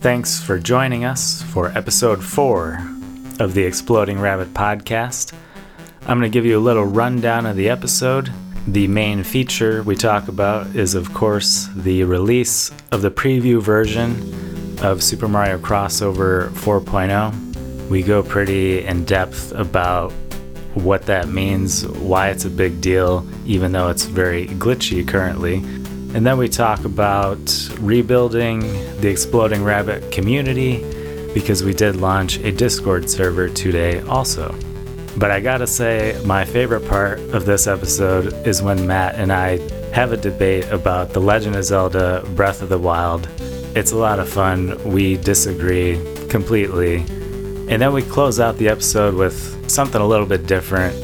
Thanks for joining us for episode four of the Exploding Rabbit podcast. I'm going to give you a little rundown of the episode. The main feature we talk about is, of course, the release of the preview version of Super Mario Crossover 4.0. We go pretty in depth about what that means, why it's a big deal, even though it's very glitchy currently. And then we talk about rebuilding the Exploding Rabbit community because we did launch a Discord server today also. But I gotta say, my favorite part of this episode is when Matt and I have a debate about The Legend of Zelda Breath of the Wild. It's a lot of fun. We disagree completely. And then we close out the episode with something a little bit different.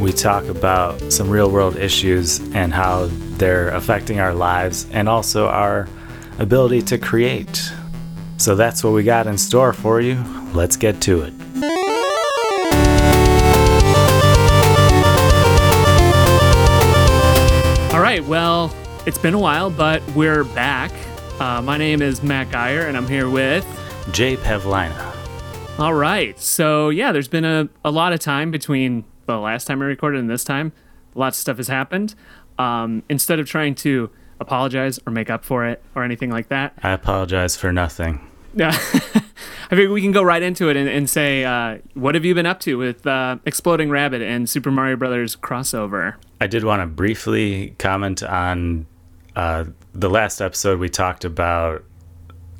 We talk about some real world issues and how they're affecting our lives and also our ability to create. So that's what we got in store for you. Let's get to it. All right, well, it's been a while, but we're back. Uh, my name is Matt Geyer, and I'm here with. Jay Pavlina. All right, so yeah, there's been a, a lot of time between the last time I recorded and this time. Lots of stuff has happened. Um, instead of trying to apologize or make up for it or anything like that, I apologize for nothing. Yeah, I think we can go right into it and, and say, uh, what have you been up to with uh, Exploding Rabbit and Super Mario Brothers crossover? I did want to briefly comment on uh, the last episode we talked about,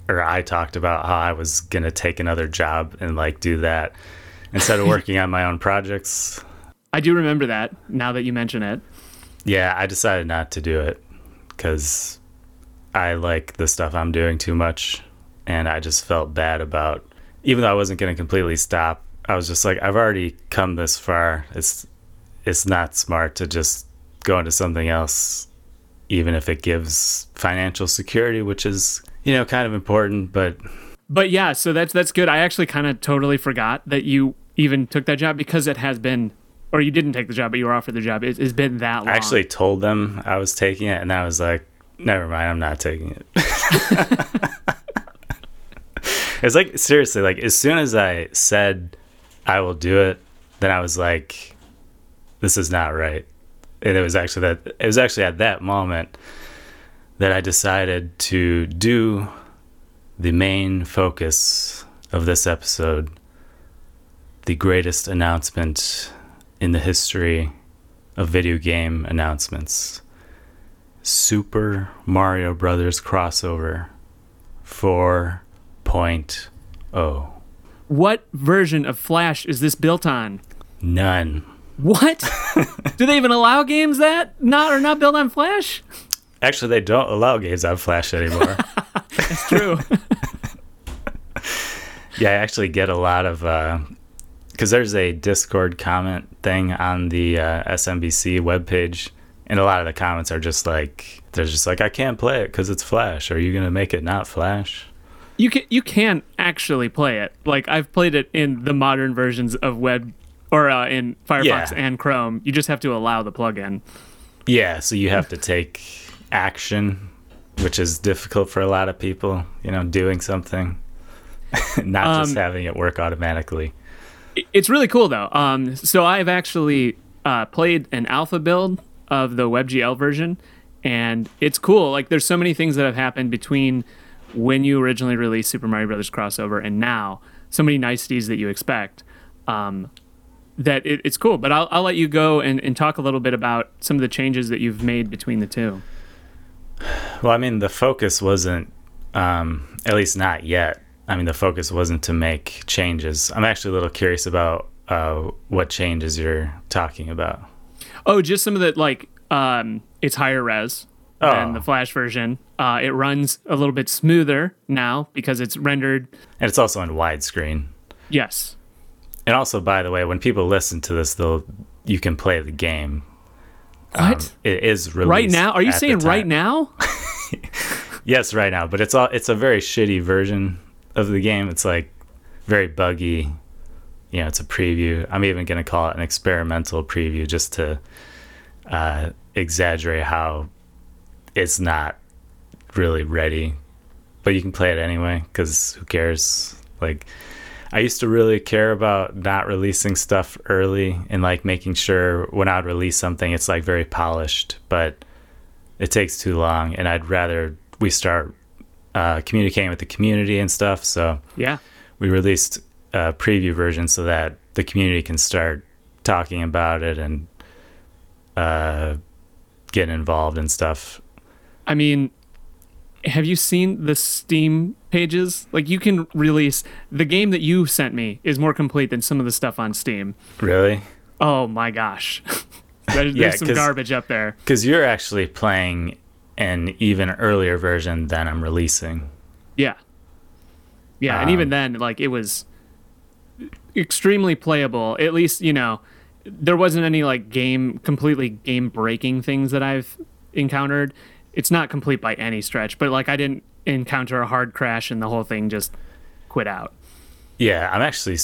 or I talked about how I was going to take another job and like do that instead of working on my own projects. I do remember that now that you mention it. Yeah, I decided not to do it because I like the stuff I'm doing too much. And I just felt bad about, even though I wasn't going to completely stop, I was just like, I've already come this far. It's, it's not smart to just go into something else, even if it gives financial security, which is, you know, kind of important. But, but yeah, so that's, that's good. I actually kind of totally forgot that you even took that job because it has been or you didn't take the job, but you were offered the job. It, has been that long. I actually told them I was taking it, and I was like, "Never mind, I'm not taking it." it's like seriously, like as soon as I said I will do it, then I was like, "This is not right." And it was actually that it was actually at that moment that I decided to do the main focus of this episode, the greatest announcement in the history of video game announcements. Super Mario Brothers crossover 4.0. What version of Flash is this built on? None. What? Do they even allow games that not are not built on Flash? Actually, they don't allow games on Flash anymore. That's true. yeah, I actually get a lot of uh, because there's a Discord comment thing on the uh, SMBC webpage, and a lot of the comments are just like, "There's just like I can't play it because it's Flash. Are you gonna make it not Flash?" You can you can actually play it. Like I've played it in the modern versions of web or uh, in Firefox yeah. and Chrome. You just have to allow the plugin. Yeah, so you have to take action, which is difficult for a lot of people. You know, doing something, not um, just having it work automatically. It's really cool though. Um, so I've actually uh, played an alpha build of the WebGL version, and it's cool. Like there's so many things that have happened between when you originally released Super Mario Brothers crossover and now. So many niceties that you expect. Um, that it, it's cool. But I'll, I'll let you go and, and talk a little bit about some of the changes that you've made between the two. Well, I mean, the focus wasn't, um, at least not yet, I mean, the focus wasn't to make changes. I'm actually a little curious about uh, what changes you're talking about. Oh, just some of the like, um, it's higher res oh. than the Flash version. Uh, it runs a little bit smoother now because it's rendered, and it's also in widescreen. Yes. And also, by the way, when people listen to this, they'll you can play the game. What? Um, it is released right now? Are you saying right now? yes, right now. But it's all it's a very shitty version of the game. It's like very buggy. You know, it's a preview. I'm even going to call it an experimental preview just to uh, exaggerate how it's not really ready but you can play it anyway because who cares? Like, I used to really care about not releasing stuff early and like making sure when I'd release something, it's like very polished, but it takes too long. And I'd rather we start uh, communicating with the community and stuff. So Yeah. we released a preview version so that the community can start talking about it and uh, getting involved and stuff. I mean, have you seen the Steam pages? Like, you can release the game that you sent me is more complete than some of the stuff on Steam. Really? Oh my gosh. there's, Yeah, there's some garbage up there. Because you're actually playing an even earlier version than I'm releasing. Yeah. Yeah. and Um, even then, like, it was extremely playable. At least, you know, there wasn't any, like, game, completely game breaking things that I've encountered. It's not complete by any stretch, but, like, I didn't encounter a hard crash and the whole thing just quit out. Yeah, I'm actually.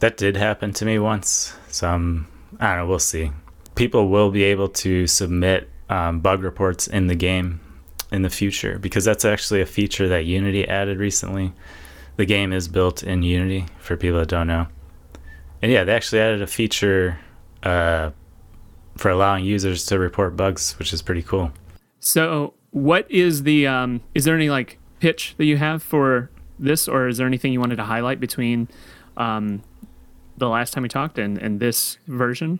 That did happen to me once. So I'm. I don't know. We'll see. People will be able to submit um, bug reports in the game in the future because that's actually a feature that Unity added recently. The game is built in Unity for people that don't know. And yeah, they actually added a feature uh, for allowing users to report bugs, which is pretty cool. So, what is the um is there any like pitch that you have for this or is there anything you wanted to highlight between um the last time we talked and and this version?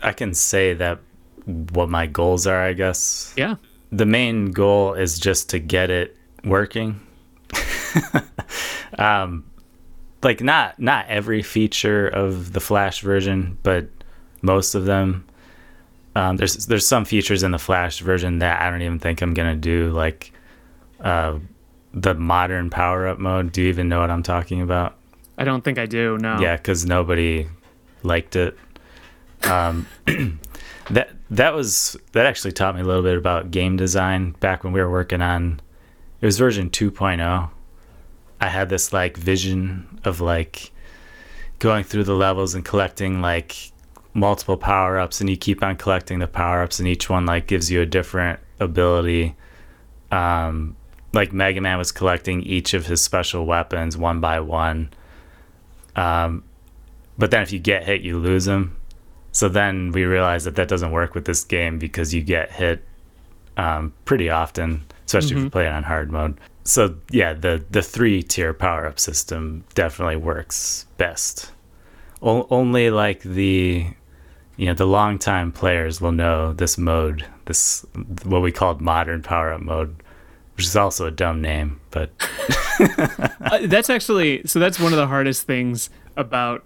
I can say that what my goals are, I guess. Yeah. the main goal is just to get it working. um, like not not every feature of the Flash version, but most of them. Um, there's there's some features in the Flash version that I don't even think I'm gonna do, like uh, the modern power up mode. Do you even know what I'm talking about? I don't think I do. No. Yeah, because nobody liked it. Um, that that was that actually taught me a little bit about game design back when we were working on. It was version 2.0. I had this like vision of like going through the levels and collecting like multiple power ups, and you keep on collecting the power ups, and each one like gives you a different ability. Um, like Mega Man was collecting each of his special weapons one by one. Um, but then if you get hit, you lose them. So then we realized that that doesn't work with this game because you get hit um, pretty often, especially if you play it on hard mode. So yeah, the the three tier power up system definitely works best. O- only like the you know the long time players will know this mode, this what we called modern power up mode, which is also a dumb name, but Uh, that's actually so that's one of the hardest things about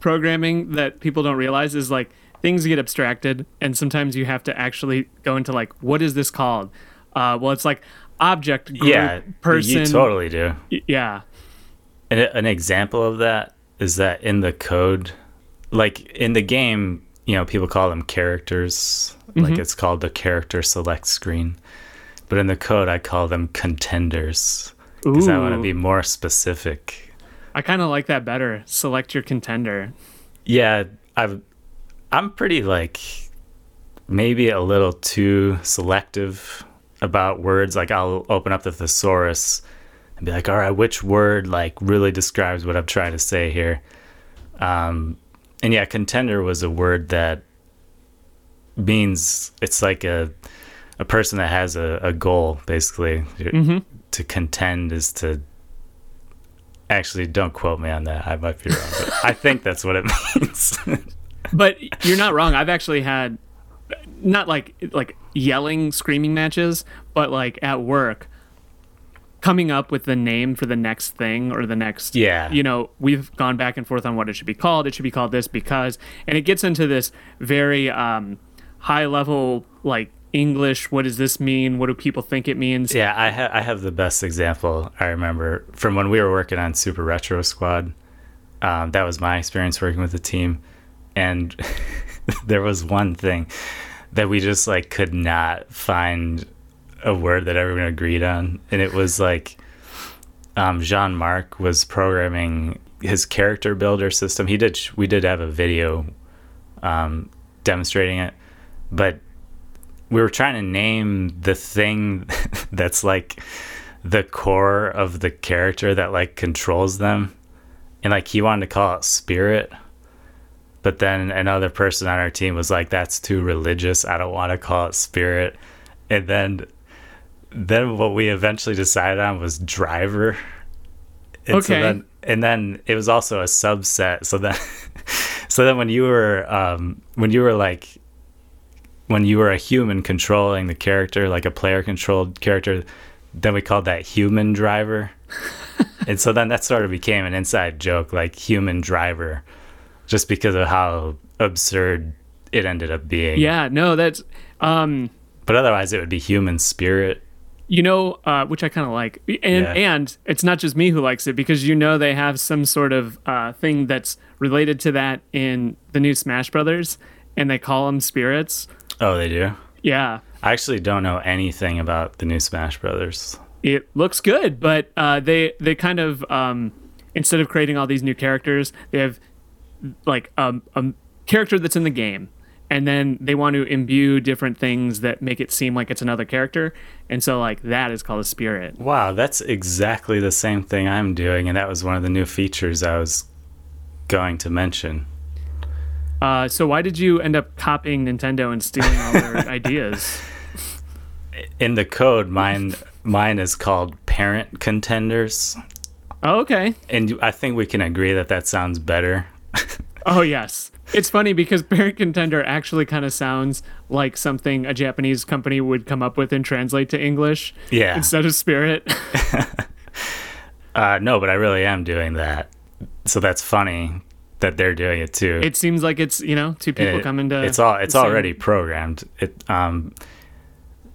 programming that people don't realize is like things get abstracted and sometimes you have to actually go into like what is this called? Uh, well, it's like object group yeah, person you totally do. yeah. An, an example of that is that in the code, like in the game, you know, people call them characters. Like it's called the character select screen. But in the code, I call them contenders because I want to be more specific. I kind of like that better. Select your contender. Yeah, I've, I'm pretty like maybe a little too selective about words. Like I'll open up the thesaurus and be like, all right, which word like really describes what I'm trying to say here? Um, and yeah, contender was a word that means it's like a a person that has a, a goal basically. Mm-hmm. To contend is to actually don't quote me on that. I might be wrong, but I think that's what it means. But you're not wrong. I've actually had not like like yelling, screaming matches, but like at work, coming up with the name for the next thing or the next. Yeah. You know, we've gone back and forth on what it should be called. It should be called this because, and it gets into this very um, high level like English. What does this mean? What do people think it means? Yeah, I, ha- I have the best example I remember from when we were working on Super Retro Squad. Um, that was my experience working with the team, and there was one thing that we just like could not find a word that everyone agreed on, and it was like um, Jean Marc was programming his character builder system. He did we did have a video um, demonstrating it, but we were trying to name the thing that's like the core of the character that like controls them. And like he wanted to call it spirit. But then another person on our team was like, that's too religious. I don't want to call it spirit. And then then what we eventually decided on was driver. And Okay. So then, and then it was also a subset. So then, so then when you were, um, when you were like, when you were a human controlling the character, like a player controlled character, then we called that human driver. and so then that sort of became an inside joke, like human driver, just because of how absurd it ended up being. Yeah, no, that's um But otherwise, it would be human spirit. you know, uh, which I kind of like, and Yeah. and it's not just me who likes it because you know they have some sort of uh, thing that's related to that in the new Smash Brothers, and they call them spirits. Oh, they do. Yeah, I actually don't know anything about the new Smash Brothers. it looks good, but uh, they they kind of um, instead of creating all these new characters, they have like um, a character that's in the game, and then they want to imbue different things that make it seem like it's another character, and so like that is called a spirit. Wow, that's exactly the same thing I'm doing, and that was one of the new features I was going to mention. Uh, so why did you end up copying Nintendo and stealing all their ideas? In the code, mine mine is called Parent Contenders, Oh, okay. and I think we can agree that that sounds better. Oh, yes. It's funny because Parent Contender actually kind of sounds like something a Japanese company would come up with and translate to English Yeah. instead of Spirit. Uh, no, but I really am doing that. So that's funny that they're doing it too. it seems like it's, you know, two people It- coming to. it's all it's already programmed. It um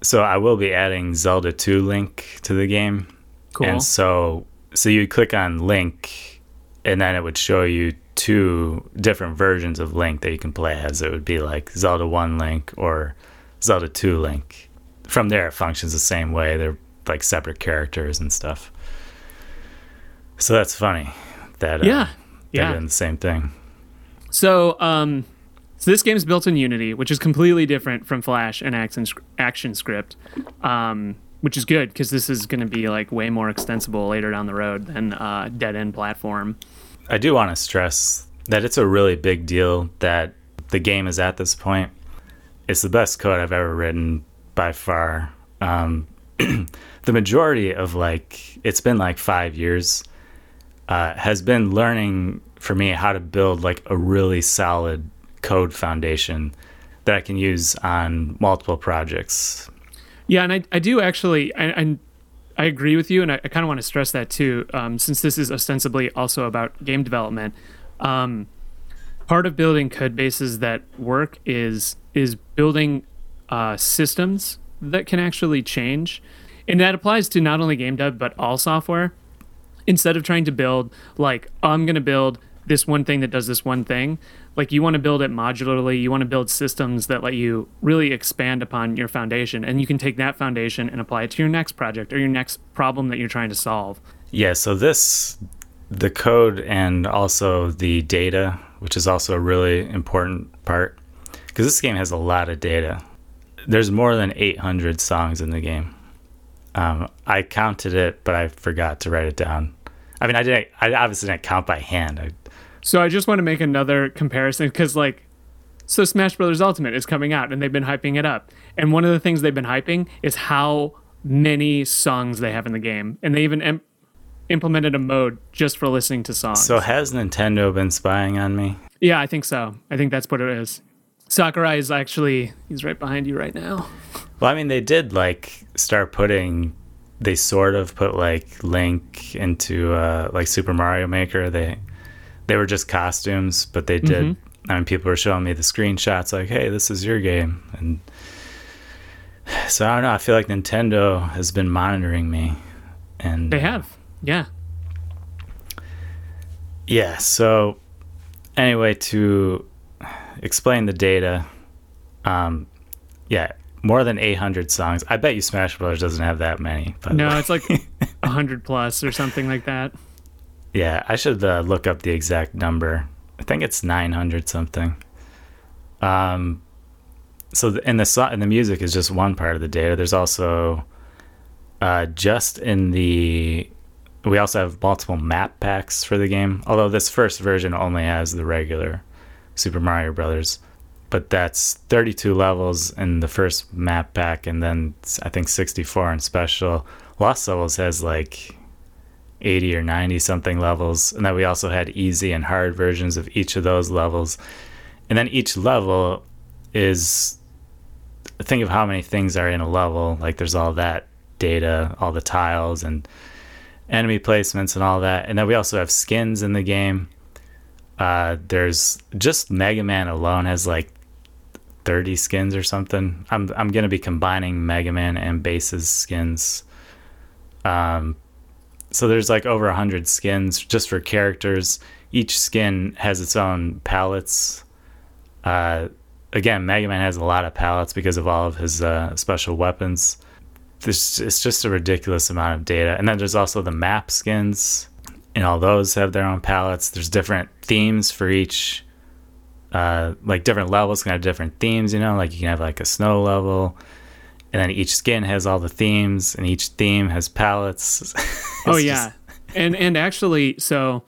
so I will be adding Zelda 2 link to the game. Cool. And so so you click on link and then it would show you two different versions of link that you can play as. It would be like Zelda 1 link or Zelda 2 link. From there it functions the same way. They're like separate characters and stuff. So that's funny that uh, Yeah. they're doing the same thing. So, um, so this game's built in Unity, which is completely different from Flash and Action Action Script, um, which is good because this is going to be like way more extensible later down the road than uh, Dead End platform. I do want to stress that it's a really big deal that the game is at this point. It's the best code I've ever written by far. Um, the majority of like, it's been like five years, uh, has been learning for me how to build like a really solid code foundation that I can use on multiple projects. Yeah, and I, I do actually, I, I, I agree with you, and I, I kind of want to stress that too, um, since this is ostensibly also about game development. Um, part of building code bases that work is is building uh, systems that can actually change, and that applies to not only game dev but all software. Instead of trying to build like oh, I'm going to build this one thing that does this one thing, like you want to build it modularly. You want to build systems that let you really expand upon your foundation, and you can take that foundation and apply it to your next project or your next problem that you're trying to solve. Yeah, so this, the code and also the data, which is also a really important part, because this game has a lot of data. There's more than 800 songs in the game. Um, I counted it, but I forgot to write it down. I mean, I didn't. I obviously didn't count by hand. I, So I just want to make another comparison because, like, so Smash Brothers Ultimate is coming out and they've been hyping it up. And one of the things they've been hyping is how many songs they have in the game, and they even im- implemented a mode just for listening to songs. so has Nintendo been spying on me? yeah, I think so. I think that's what it is. Sakurai is actually he's right behind you right now. Well, I mean, they did like start putting. They sort of put like Link into uh, like Super Mario Maker. They they were just costumes, but they did. I mean, people were showing me the screenshots, like, "Hey, this is your game," and so I don't know. I feel like Nintendo has been monitoring me, and They have, yeah. Yeah. So anyway, to explain the data, um, yeah, more than 800 songs. I bet you Smash Bros doesn't have that many. No, it's like a hundred plus or something like that. yeah, I should uh, look up the exact number. I think it's 900 something. Um, so the, and the so- and the music is just one part of the data. There's also uh, just in the. We also have multiple map packs for the game, although this first version only has the regular Super Mario Brothers. But that's 32 levels in the first map pack, and then I think 64 in special. Lost Levels has like 80 or 90 something levels, and then we also had easy and hard versions of each of those levels. And then each level is think of how many things are in a level. Like there's all that data, all the tiles and enemy placements and all that. And then we also have skins in the game. Uh, there's just Mega Man alone has like 30 skins or something. I'm I'm gonna be combining Mega Man and Bass's skins. Um, so there's like over hundred skins just for characters. Each skin has its own palettes. Uh, again, Mega Man has a lot of palettes because of all of his uh, special weapons. This it's just a ridiculous amount of data, and then there's also the map skins, and all those have their own palettes. There's different themes for each, uh, like different levels can have different themes. You know, like you can have like a snow level, and then each skin has all the themes, and each theme has palettes. oh yeah, just... and and actually, so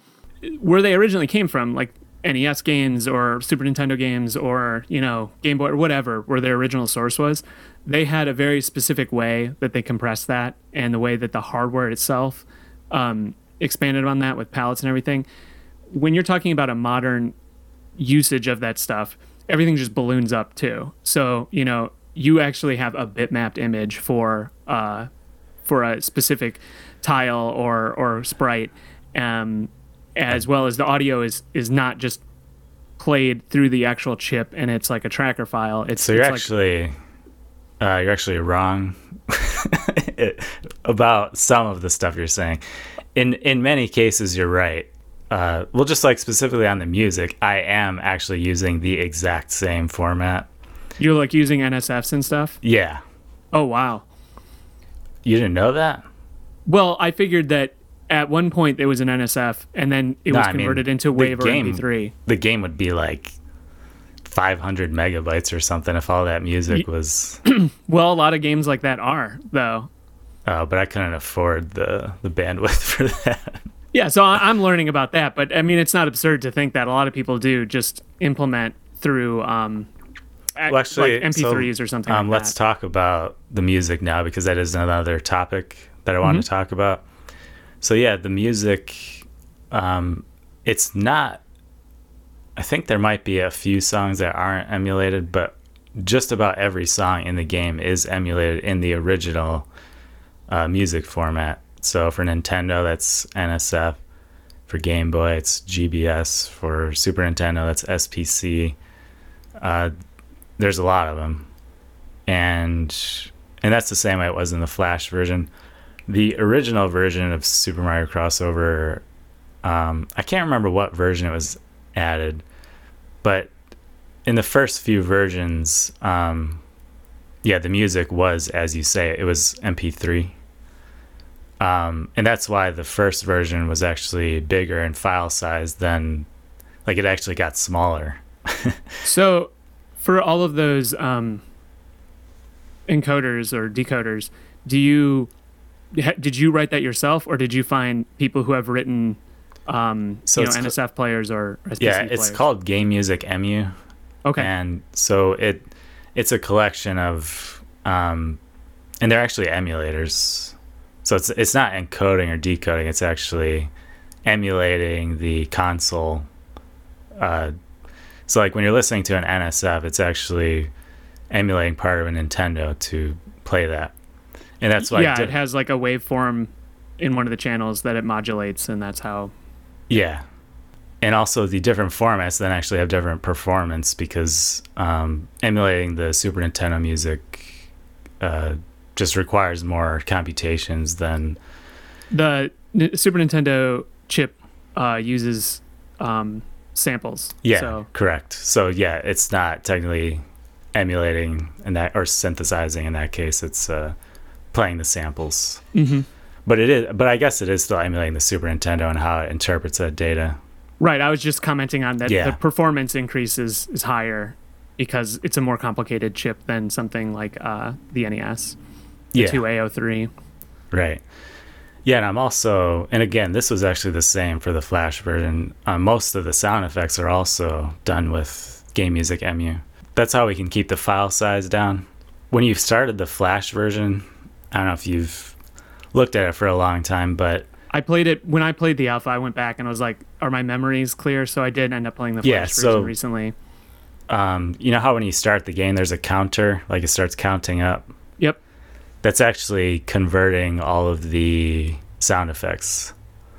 where they originally came from, like NES games or Super Nintendo games or, you know, Game Boy or whatever, where their original source was, they had a very specific way that they compressed that and the way that the hardware itself um, expanded on that with palettes and everything. When you're talking about a modern usage of that stuff, everything just balloons up too. So, you know, you actually have a bitmapped image for uh, for a specific tile or or sprite. Um, as well as the audio is is not just played through the actual chip and it's like a tracker file. It's so you're it's actually like, uh, you're actually wrong about some of the stuff you're saying. In in many cases, you're right. Uh, well, just like specifically on the music, I am actually using the exact same format. You're like using NSFs and stuff. Yeah. Oh wow. You didn't know that? Well, I figured that at one point it was an NSF, and then it no, was converted I mean, into WAV or MP3. The game would be like 500 megabytes or something if all that music was. well, a lot of games like that are though. Oh, but I couldn't afford the the bandwidth for that. Yeah, so I'm learning about that, but I mean, it's not absurd to think that a lot of people do just implement through um, well, actually, like MP3s so, or something. Um, like let's talk about the music now because that is another topic that I want mm-hmm. to talk about so yeah, the music, um, it's not. I think there might be a few songs that aren't emulated, but just about every song in the game is emulated in the original uh, music format. So for Nintendo, that's NSF. For Game Boy, it's GBS. For Super Nintendo, that's SPC. Uh, there's a lot of them, and and that's the same way it was in the Flash version the original version of Super Mario Crossover, um, I can't remember what version it was added, but in the first few versions, um, yeah, the music was, as you say, it was MP3. Um, and that's why the first version was actually bigger in file size than, like, it actually got smaller. so, for all of those um, encoders or decoders, do you did you write that yourself, or did you find people who have written, um, so you know, NSF players or SPC yeah, it's players? called Game Music EMU. Okay, and so it it's a collection of, um, and they're actually emulators. So it's it's not encoding or decoding. It's actually emulating the console. Uh, so like when you're listening to an NSF, it's actually emulating part of a Nintendo to play that and that's why yeah, it has like a waveform in one of the channels that it modulates, and that's how. Yeah, and also the different formats then actually have different performance because um, emulating the Super Nintendo music uh, just requires more computations than the Super Nintendo chip uh, uses um, samples. Yeah, so. correct. So yeah, it's not technically emulating in that or synthesizing in that case. It's uh, playing the samples. Mm-hmm. But it is, but I guess it is still emulating the Super Nintendo and how it interprets that data. Right. I was just commenting on that. Yeah. The performance increase is, is higher because it's a more complicated chip than something like uh, the NES, the yeah. 2A03. Right. Yeah, and I'm also, and again, this was actually the same for the Flash version. Uh, most of the sound effects are also done with Game Music Emu. That's how we can keep the file size down. When you've started the Flash version, I don't know if you've looked at it for a long time, but I played it when I played the alpha. I went back and I was like, "Are my memories clear?" So I did end up playing the Flash Yeah, version so- recently. um, you know how when you start the game, there's a counter, like it starts counting up. That's actually converting all of the sound effects.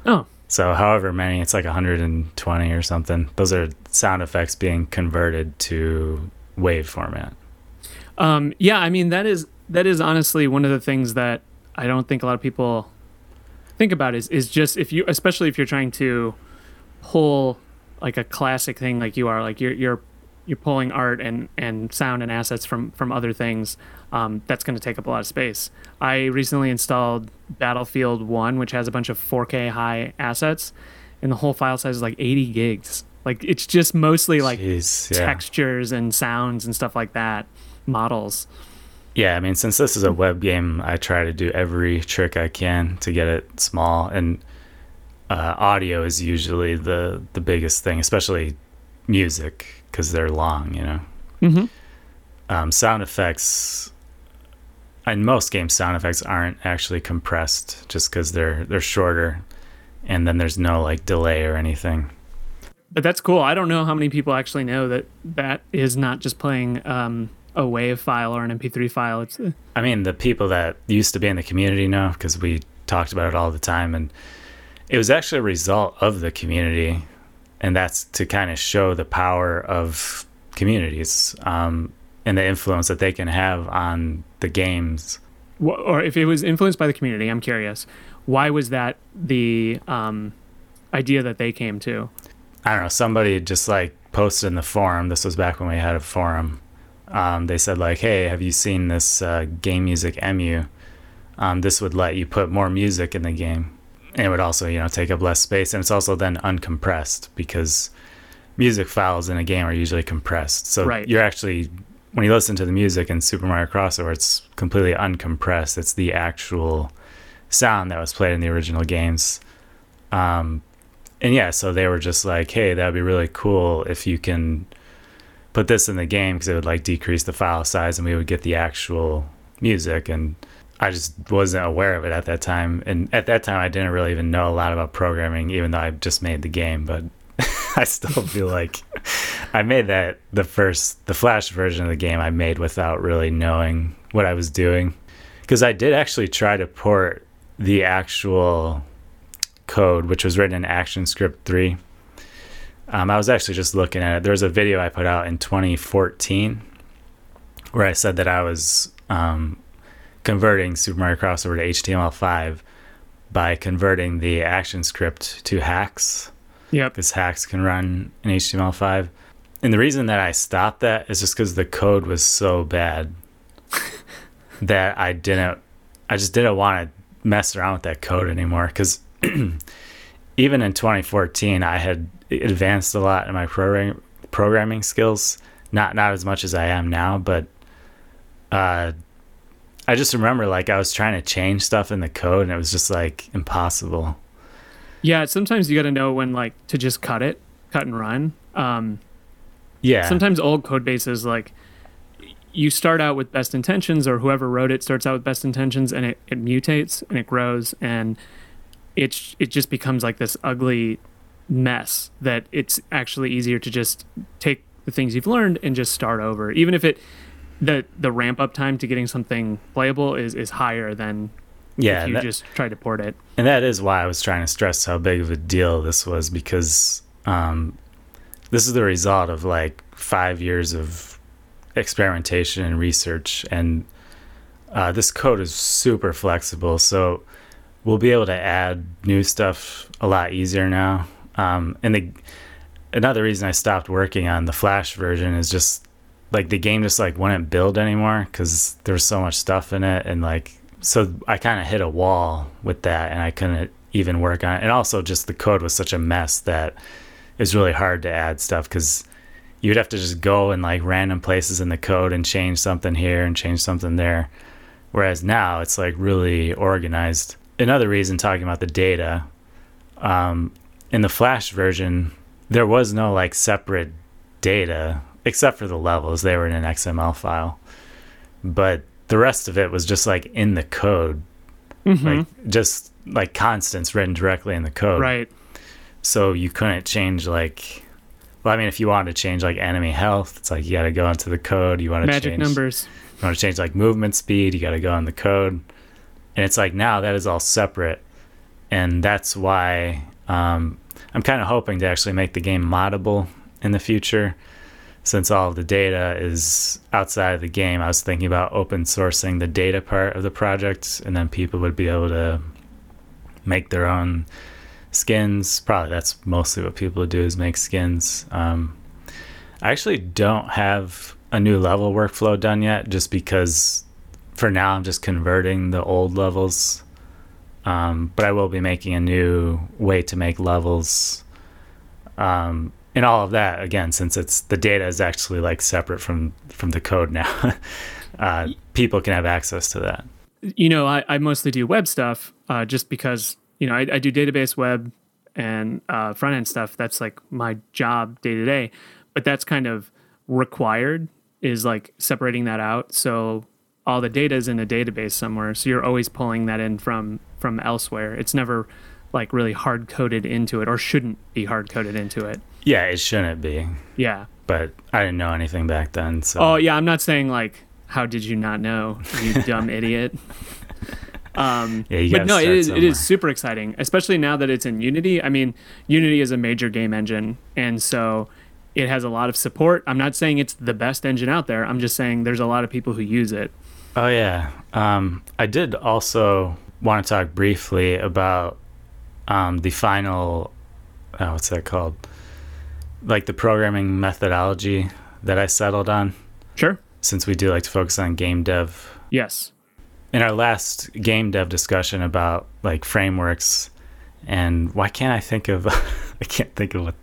Oh, So, however many, it's like 120 or something. Those are sound effects being converted to wave format. Um, yeah, I mean that is that is honestly one of the things that I don't think a lot of people think about is is just if you especially if you're trying to pull like a classic thing like you are like you're you're you're pulling art and and sound and assets from from other things um, that's going to take up a lot of space. I recently installed Battlefield 1 which has a bunch of 4K high assets and the whole file size is like 80 gigs. Like it's just mostly like Jeez, yeah. textures and sounds and stuff like that, models. Yeah, I mean, since this is a web game, I try to do every trick I can to get it small, and uh, audio is usually the the biggest thing, especially music because they're long. You know, Mm-hmm. um, sound effects. In most games, sound effects aren't actually compressed just because they're they're shorter, and then there's no like delay or anything. But that's cool. I don't know how many people actually know that that is not just playing um, a WAV file or an MP3 file. It's uh, I mean, the people that used to be in the community know because we talked about it all the time, and it was actually a result of the community, and that's to kind of show the power of communities um, and the influence that they can have on the games. or if it was influenced by the community. I'm curious, why was that the um, idea that they came to? I don't know. Somebody just like posted in the forum. This was back when we had a forum. Um, they said like, "Hey, have you seen this uh, game music emu? Um, this would let you put more music in the game, and it would also, you know, take up less space, and it's also then uncompressed because music files in a game are usually compressed. So Right. you're actually when you listen to the music in Super Mario Cross, Crossover, it's completely uncompressed. It's the actual sound that was played in the original games. Um, and yeah, so they were just like, "Hey, that would be really cool if you can put this in the game because it would like decrease the file size, and we would get the actual music." And I just wasn't aware of it at that time, and at that time, I didn't really even know a lot about programming, even though I just made the game. But I still feel like I made that the first, the Flash version of the game I made without really knowing what I was doing, because I did actually try to port the actual code, which was written in ActionScript 3. Um, I was actually just looking at it. There was a video I put out in 2014 where I said that I was um, converting Super Mario Crossover to HTML5 by converting the ActionScript to Haxe Yep. because Haxe can run in HTML5. And the reason that I stopped that is just because the code was so bad that I didn't, I just didn't want to mess around with that code anymore. Because even in 2014, I had advanced a lot in my program, programming skills. Not not as much as I am now, but uh, I just remember like I was trying to change stuff in the code, and it was just like impossible. Yeah. Sometimes you got to know when like to just cut it, cut and run. Um, Yeah, sometimes old code bases like you start out with best intentions or whoever wrote it starts out with best intentions and it, it mutates and it grows and it's it just becomes like this ugly mess that it's actually easier to just take the things you've learned and just start over even if it the the ramp up time to getting something playable is is higher than yeah. if you that- just try to port it And that is why I was trying to stress how big of a deal this was because um, this is the result of like five years of experimentation and research. And uh, this code is super flexible. So we'll be able to add new stuff a lot easier now. Um, and the, another reason I stopped working on the Flash version is just like the game just like wouldn't build anymore because there was so much stuff in it and like so I kind of hit a wall with that and I couldn't even work on it. And also just the code was such a mess that it was really hard to add stuff because you'd have to just go in like random places in the code and change something here and change something there. Whereas now it's like really organized. Another reason talking about the data, um, in the Flash version, there was no like separate data except for the levels. They were in an XML file, but the rest of it was just like in the code, Mm-hmm. like just like constants written directly in the code. right. So you couldn't change like. Well, I mean, if you wanted to change like enemy health, it's like you got to go into the code. You want to Magic change numbers. you want to change like movement speed, you got to go in the code. And it's like now that is all separate. And that's why um, I'm kind of hoping to actually make the game moddable in the future. Since all of the data is outside of the game, I was thinking about open sourcing the data part of the project, and then people would be able to make their own skins. Probably that's mostly what people do is make skins. Um, I actually don't have a new level workflow done yet, just because for now I'm just converting the old levels. Um, but I will be making a new way to make levels. Um, and all of that again, since it's the data is actually like separate from from the code now, uh, people can have access to that. you know, I, I mostly do web stuff uh, just because, you know, I, I do database web and uh, front end stuff. That's like my job day to day. But that's kind of required is like separating that out. So all the data is in a database somewhere. So you're always pulling that in from from elsewhere. It's never like really hard coded into it or shouldn't be hard coded into it. Yeah, it shouldn't be, Yeah. but I didn't know anything back then. So Oh yeah, I'm not saying like how did you not know, you dumb idiot. Um, Yeah, you but no, it start somewhere. is super exciting, especially now that it's in Unity. I mean, Unity is a major game engine, and so it has a lot of support. I'm not saying it's the best engine out there. I'm just saying there's a lot of people who use it. Oh yeah. Um, I did also want to talk briefly about um, the final. Oh, what's that called? Like the programming methodology that I settled on. Sure. Since we do like to focus on game dev. Yes. In our last game dev discussion about like frameworks, and why can't I think of? I can't think of what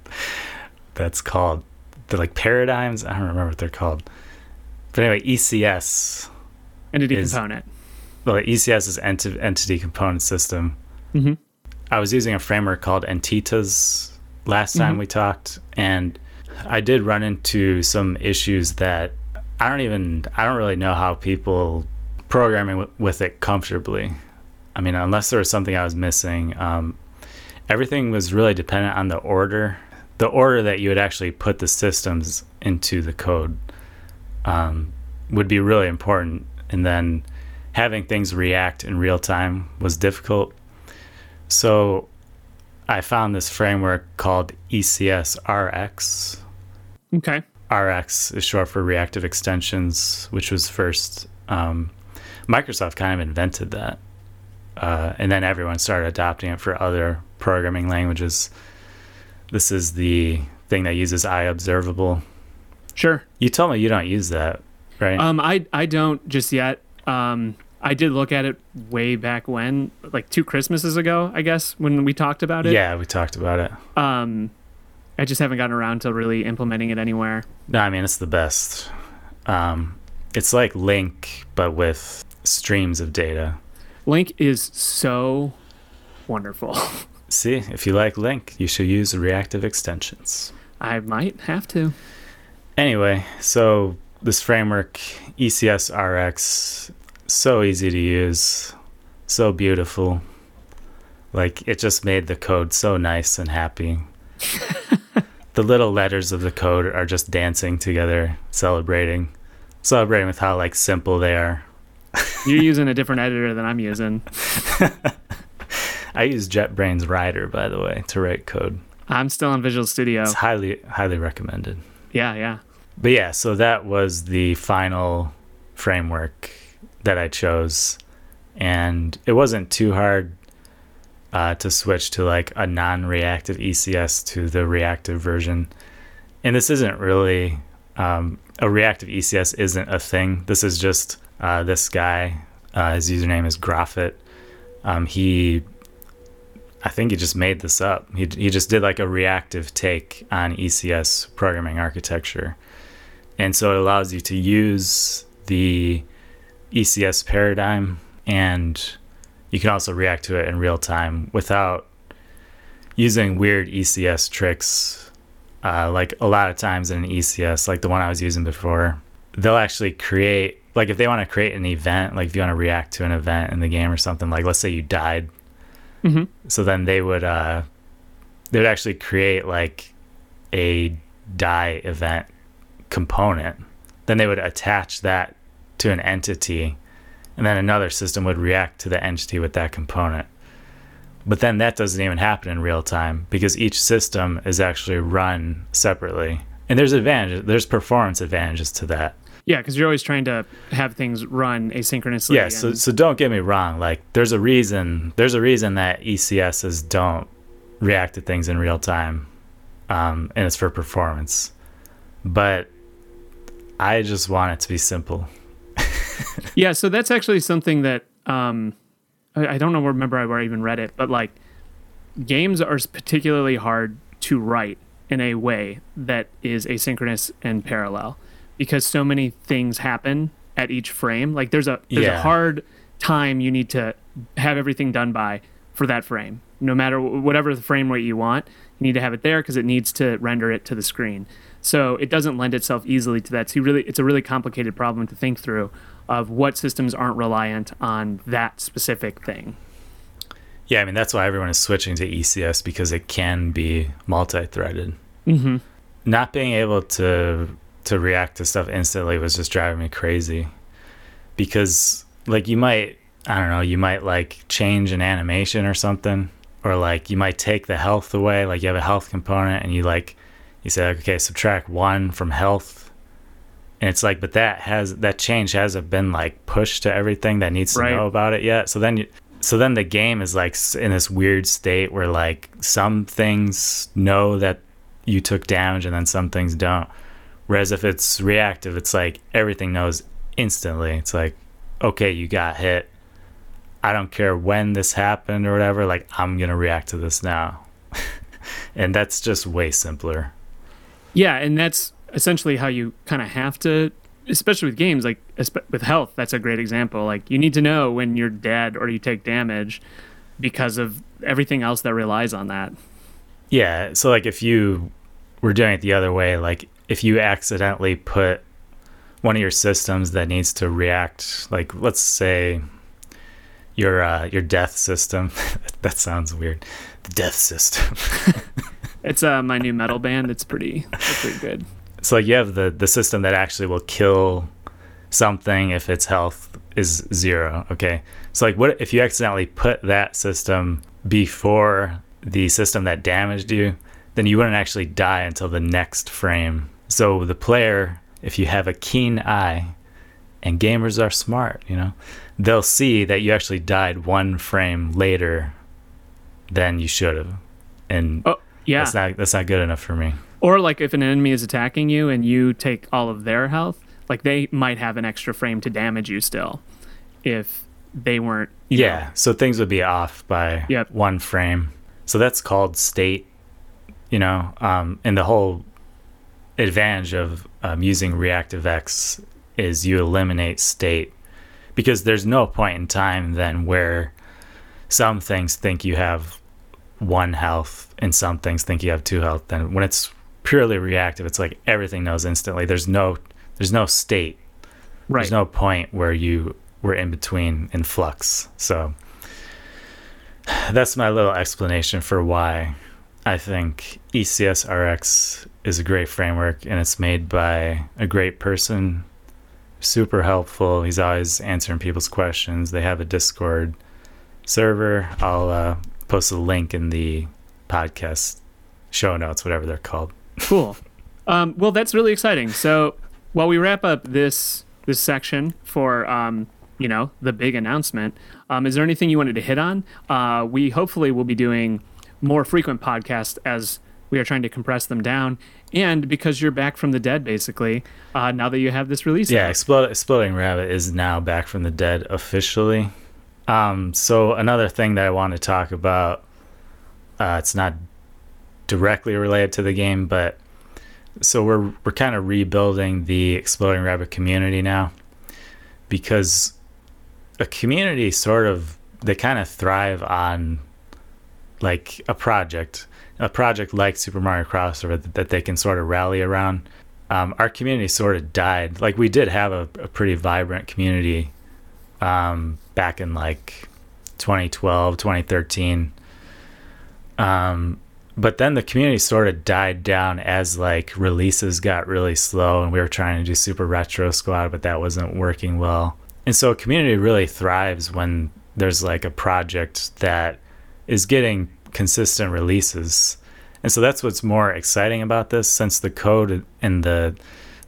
that's called. The like paradigms. I don't remember what they're called. But anyway, ECS Entity Is- component. well, ECS is enti- entity component system. Mhm. I was using a framework called Entitas last time Mhm. we talked, and I did run into some issues that I don't even I don't really know how people programming w- with it comfortably. I mean, unless there was something I was missing, um, everything was really dependent on the order, the order that you would actually put the systems into the code um, would be really important, and then having things react in real time was difficult. So I found this framework called ECS RX. Okay. RX is short for reactive extensions, which was first. Um, Microsoft kind of invented that. Uh, and then everyone started adopting it for other programming languages. This is the thing that uses IObservable. Sure. You told me you don't use that, right? Um, I I don't just yet. Um, I did look at it way back when, like two Christmases ago, I guess, when we talked about it. yeah, we talked about it. Um, I just haven't gotten around to really implementing it anywhere. No, I mean it's the best. Um, it's like LINQ, but with streams of data. LINQ is so wonderful. See, if you like LINQ, you should use reactive extensions. I might have to. Anyway, so this framework, ECS RX, so easy to use, so beautiful. Like it just made the code so nice and happy. the little letters of the code are just dancing together, celebrating, celebrating with how like simple they are. You're using a different editor than I'm using. I use JetBrains Rider, by the way, to write code. I'm still on Visual Studio. It's highly, highly recommended. Yeah, yeah. But yeah, so that was the final framework that I chose. And it wasn't too hard uh, to switch to like a non reactive ECS to the reactive version. And this isn't really um, a reactive ECS, isn't a thing. This is just uh, this guy. Uh, his username is grofit. Um, he I think he just made this up. He he just did like a reactive take on ECS programming architecture, and so it allows you to use the ECS paradigm, and you can also react to it in real time without using weird ECS tricks. Uh, like a lot of times in an ECS, like the one I was using before, they'll actually create like if they want to create an event, like if you want to react to an event in the game or something, like let's say you died, Mhm. so then they would uh, they would actually create like a die event component. Then they would attach that to an entity, and then another system would react to the entity with that component. But then that doesn't even happen in real time because each system is actually run separately. And there's advantages, there's performance advantages to that. Yeah, because you're always trying to have things run asynchronously. Yeah, so so don't get me wrong. Like there's a reason there's a reason that ECSs don't react to things in real time, um, and it's for performance. But I just want it to be simple. Yeah, so that's actually something that um, I, I don't know remember where I even read it, but like games are particularly hard to write in a way that is asynchronous and parallel because so many things happen at each frame. Like there's a there's Yeah. a hard time you need to have everything done by for that frame. No matter whatever the frame rate you want, you need to have it there because it needs to render it to the screen. So it doesn't lend itself easily to that. So you really, it's a really complicated problem to think through of what systems aren't reliant on that specific thing. Yeah, I mean that's why everyone is switching to ECS because it can be multi-threaded. Mm-hmm. Not being able to to react to stuff instantly was just driving me crazy. Because like you might I don't know, you might like change an animation or something or like you might take the health away, like you have a health component and you like you say okay, subtract 1 from health. And it's like but that has that change hasn't been like pushed to everything that needs to Right. know about it yet. So then you so then the game is like in this weird state where like some things know that you took damage and then some things don't. Whereas if it's reactive, it's like everything knows instantly. It's like, okay, you got hit. I don't care when this happened or whatever. Like, I'm going to react to this now. and that's just way simpler. Yeah, and that's essentially how you kind of have to, especially with games like with health. That's a great example. Like you need to know when you're dead or you take damage because of everything else that relies on that. Yeah. So, like, if you were doing it the other way, like, if you accidentally put one of your systems that needs to react, like, let's say your uh, your death system. that sounds weird. The death system. It's uh, my new metal band. It's pretty, it's pretty good. So like you have the the system that actually will kill something if its health is zero okay? So like what if you accidentally put that system before the system that damaged you then you wouldn't actually die until the next frame. So the player if you have a keen eye and gamers are smart you know they'll see that you actually died one frame later than you should have. And Oh, yeah. that's not that's not good enough for me Or like if an enemy is attacking you and you take all of their health, like they might have an extra frame to damage you still, if they weren't. you know- Yeah, so things would be off by Yep. one frame. So that's called state, you know, um, and the whole advantage of um, using ReactiveX is you eliminate state because there's no point in time then where some things think you have one health and some things think you have two health. Then when it's purely reactive, it's like everything knows instantly. There's no there's no state right. there's no point where you were in between in flux. So that's my little explanation for why I think E ECS RX is a great framework and it's made by a great person. Super helpful. He's always answering people's questions. They have a Discord server. I'll uh, post a link in the podcast show notes, whatever they're called. Cool. Um, well, that's really exciting. So while we wrap up this this section for um, you know the big announcement, um, is there anything you wanted to hit on? Uh, we hopefully will be doing more frequent podcasts as we are trying to compress them down, and because you're back from the dead, basically, uh, now that you have this release. Yeah, out. Exploding Rabbit is now back from the dead officially. Um, so another thing that I want to talk about, uh, it's not directly related to the game, but so we're we're kind of rebuilding the Exploding Rabbit community now because a community sort of they kind of thrive on like a project, a project like Super Mario Crossover that, that they can sort of rally around. Um, our community sort of died. Like we did have a, a pretty vibrant community um, back in like 2012, 2013. Um, but then the community sort of died down as like releases got really slow and we were trying to do super retro squad but that wasn't working well. And so a community really thrives when there's like a project that is getting consistent releases. And so that's what's more exciting about this since the code and the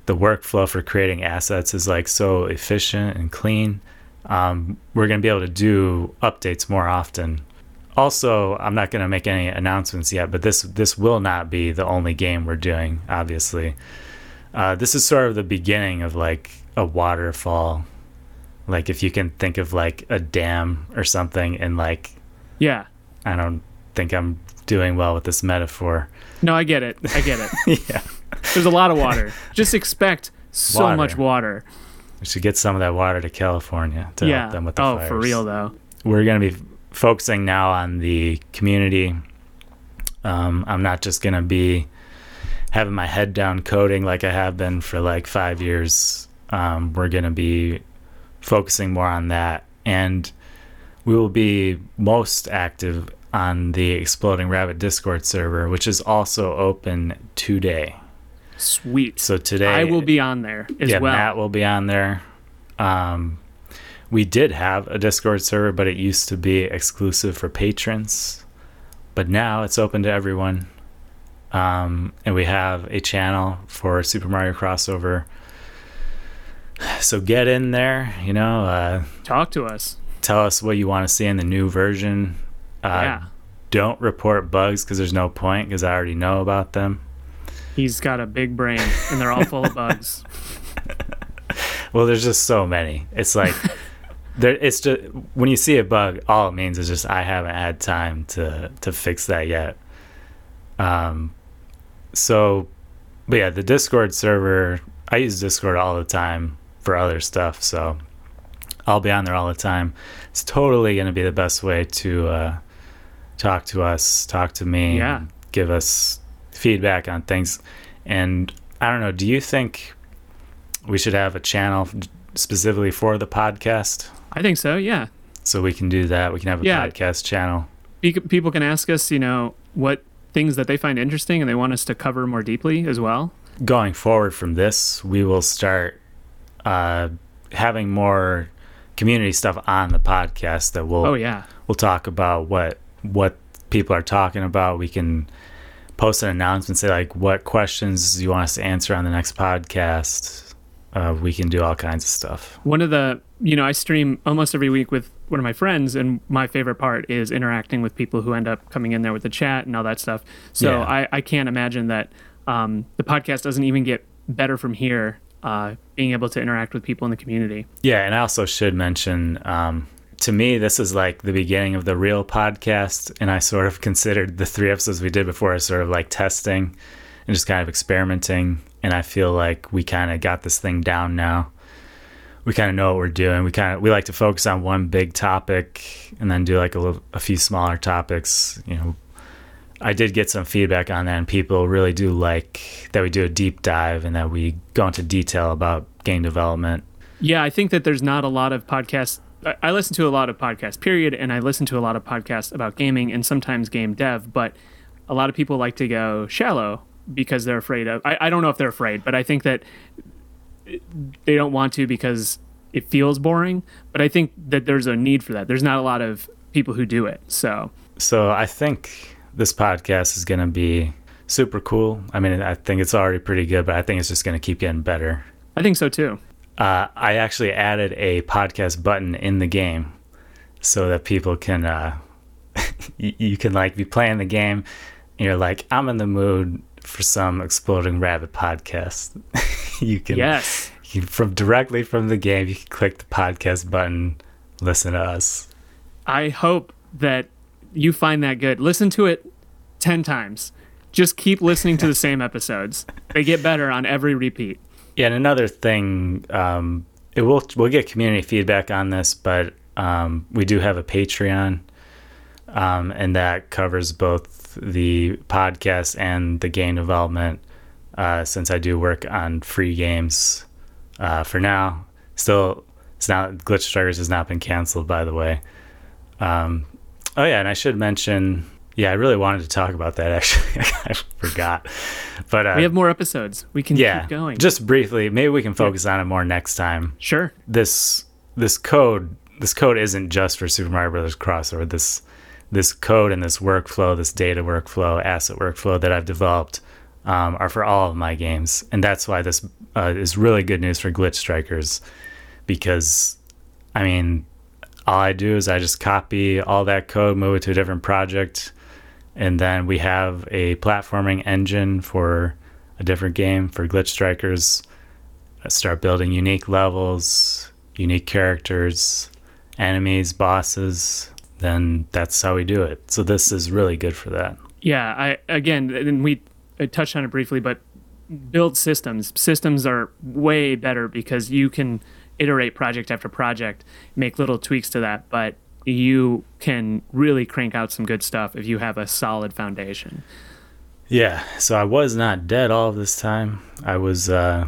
the workflow for creating assets is like so efficient and clean um, we're going to be able to do updates more often also, I'm not going to make any announcements yet, but this this will not be the only game we're doing. Obviously, uh, this is sort of the beginning of like a waterfall. Like if you can think of like a dam or something, and like yeah, I don't think I'm doing well with this metaphor. No, I get it. I get it. yeah, there's a lot of water. Just expect so water. much water. We should get some of that water to California to yeah. help them with the oh, fires. for real though. We're gonna be focusing now on the community. Um, I'm not just gonna be having my head down coding like I have been for like five years. Um, we're gonna be focusing more on that, and we will be most active on the Exploding Rabbit Discord server, which is also open today. Sweet. So today I will be on there as yeah, well. Matt will be on there. Um, we did have a Discord server, but it used to be exclusive for patrons. But now it's open to everyone. Um, and we have a channel for Super Mario Crossover. So get in there, you know. Uh, Talk to us. Tell us what you want to see in the new version. Uh, yeah. Don't report bugs because there's no point because I already know about them. He's got a big brain and they're all full of bugs. well, there's just so many. It's like there it's just when you see a bug all it means is just i haven't had time to to fix that yet. Um so but yeah the discord server i use discord all the time for other stuff so i'll be on there all the time. It's totally going to be the best way to uh talk to us talk to me yeah. give us feedback on things. And i don't know do you think we should have a channel specifically for the podcast I think so. Yeah. So we can do that. We can have a yeah. podcast channel. People can ask us, you know, what things that they find interesting and they want us to cover more deeply as well. Going forward from this, we will start uh, having more community stuff on the podcast that we'll oh yeah we'll talk about what what people are talking about. We can post an announcement, say like what questions you want us to answer on the next podcast uh, we can do all kinds of stuff. One of the, you know, I stream almost every week with one of my friends, and my favorite part is interacting with people who end up coming in there with the chat and all that stuff. So yeah. I, I can't imagine that um, the podcast doesn't even get better from here, uh, being able to interact with people in the community. Yeah, and I also should mention, um, to me, this is like the beginning of the real podcast, and I sort of considered the three episodes we did before as sort of like testing and just kind of experimenting and I feel like we kind of got this thing down now. We kind of know what we're doing. We kind of we like to focus on one big topic and then do like a, little, a few smaller topics. You know, I did get some feedback on that, and people really do like that we do a deep dive and that we go into detail about game development. Yeah, I think that there's not a lot of podcasts. I listen to a lot of podcasts, period, and I listen to a lot of podcasts about gaming and sometimes game dev, but a lot of people like to go shallow because they're afraid of. I, I don't know if they're afraid, but I think that they don't want to because it feels boring. But I think that there's a need for that. There's not a lot of people who do it. So, so I think this podcast is going to be super cool. I mean, I think it's already pretty good, but I think it's just going to keep getting better. I think so too. Uh, I actually added a podcast button in the game so that people can, uh, you, you can like be playing the game and you're like, I'm in the mood for some exploding rabbit podcast. You can yes. you can, from directly from the game you can click the podcast button listen to us. I hope that you find that good. Listen to it 10 times. Just keep listening to the same episodes. They get better on every repeat. Yeah and another thing um, it will we'll get community feedback on this, but um, we do have a Patreon, um, and that covers both the podcast and the game development. Uh, since I do work on free games uh, for now, still it's not Glitch Strikers has not been canceled, by the way. Um, oh yeah, and I should mention. Yeah, I really wanted to talk about that. Actually, I forgot. But uh, we have more episodes. We can yeah, keep going. just briefly. Maybe we can focus on it more next time. sure. This this code this code isn't just for Super Mario Brothers crossover. This this code and this workflow, this data workflow, asset workflow that I've developed um, are for all of my games, and that's why this uh, is really good news for Glitch Strikers because I mean, all I do is I just copy all that code, move it to a different project, and then we have a platforming engine for a different game for Glitch Strikers. I start building unique levels, unique characters, enemies, bosses. Then that's how we do it. So this is really good for that. Yeah, I again, and we I touched on it briefly, but build systems. Systems are way better because you can iterate project after project, make little tweaks to that, but you can really crank out some good stuff if you have a solid foundation. Yeah, so I was not dead all of this time. I was uh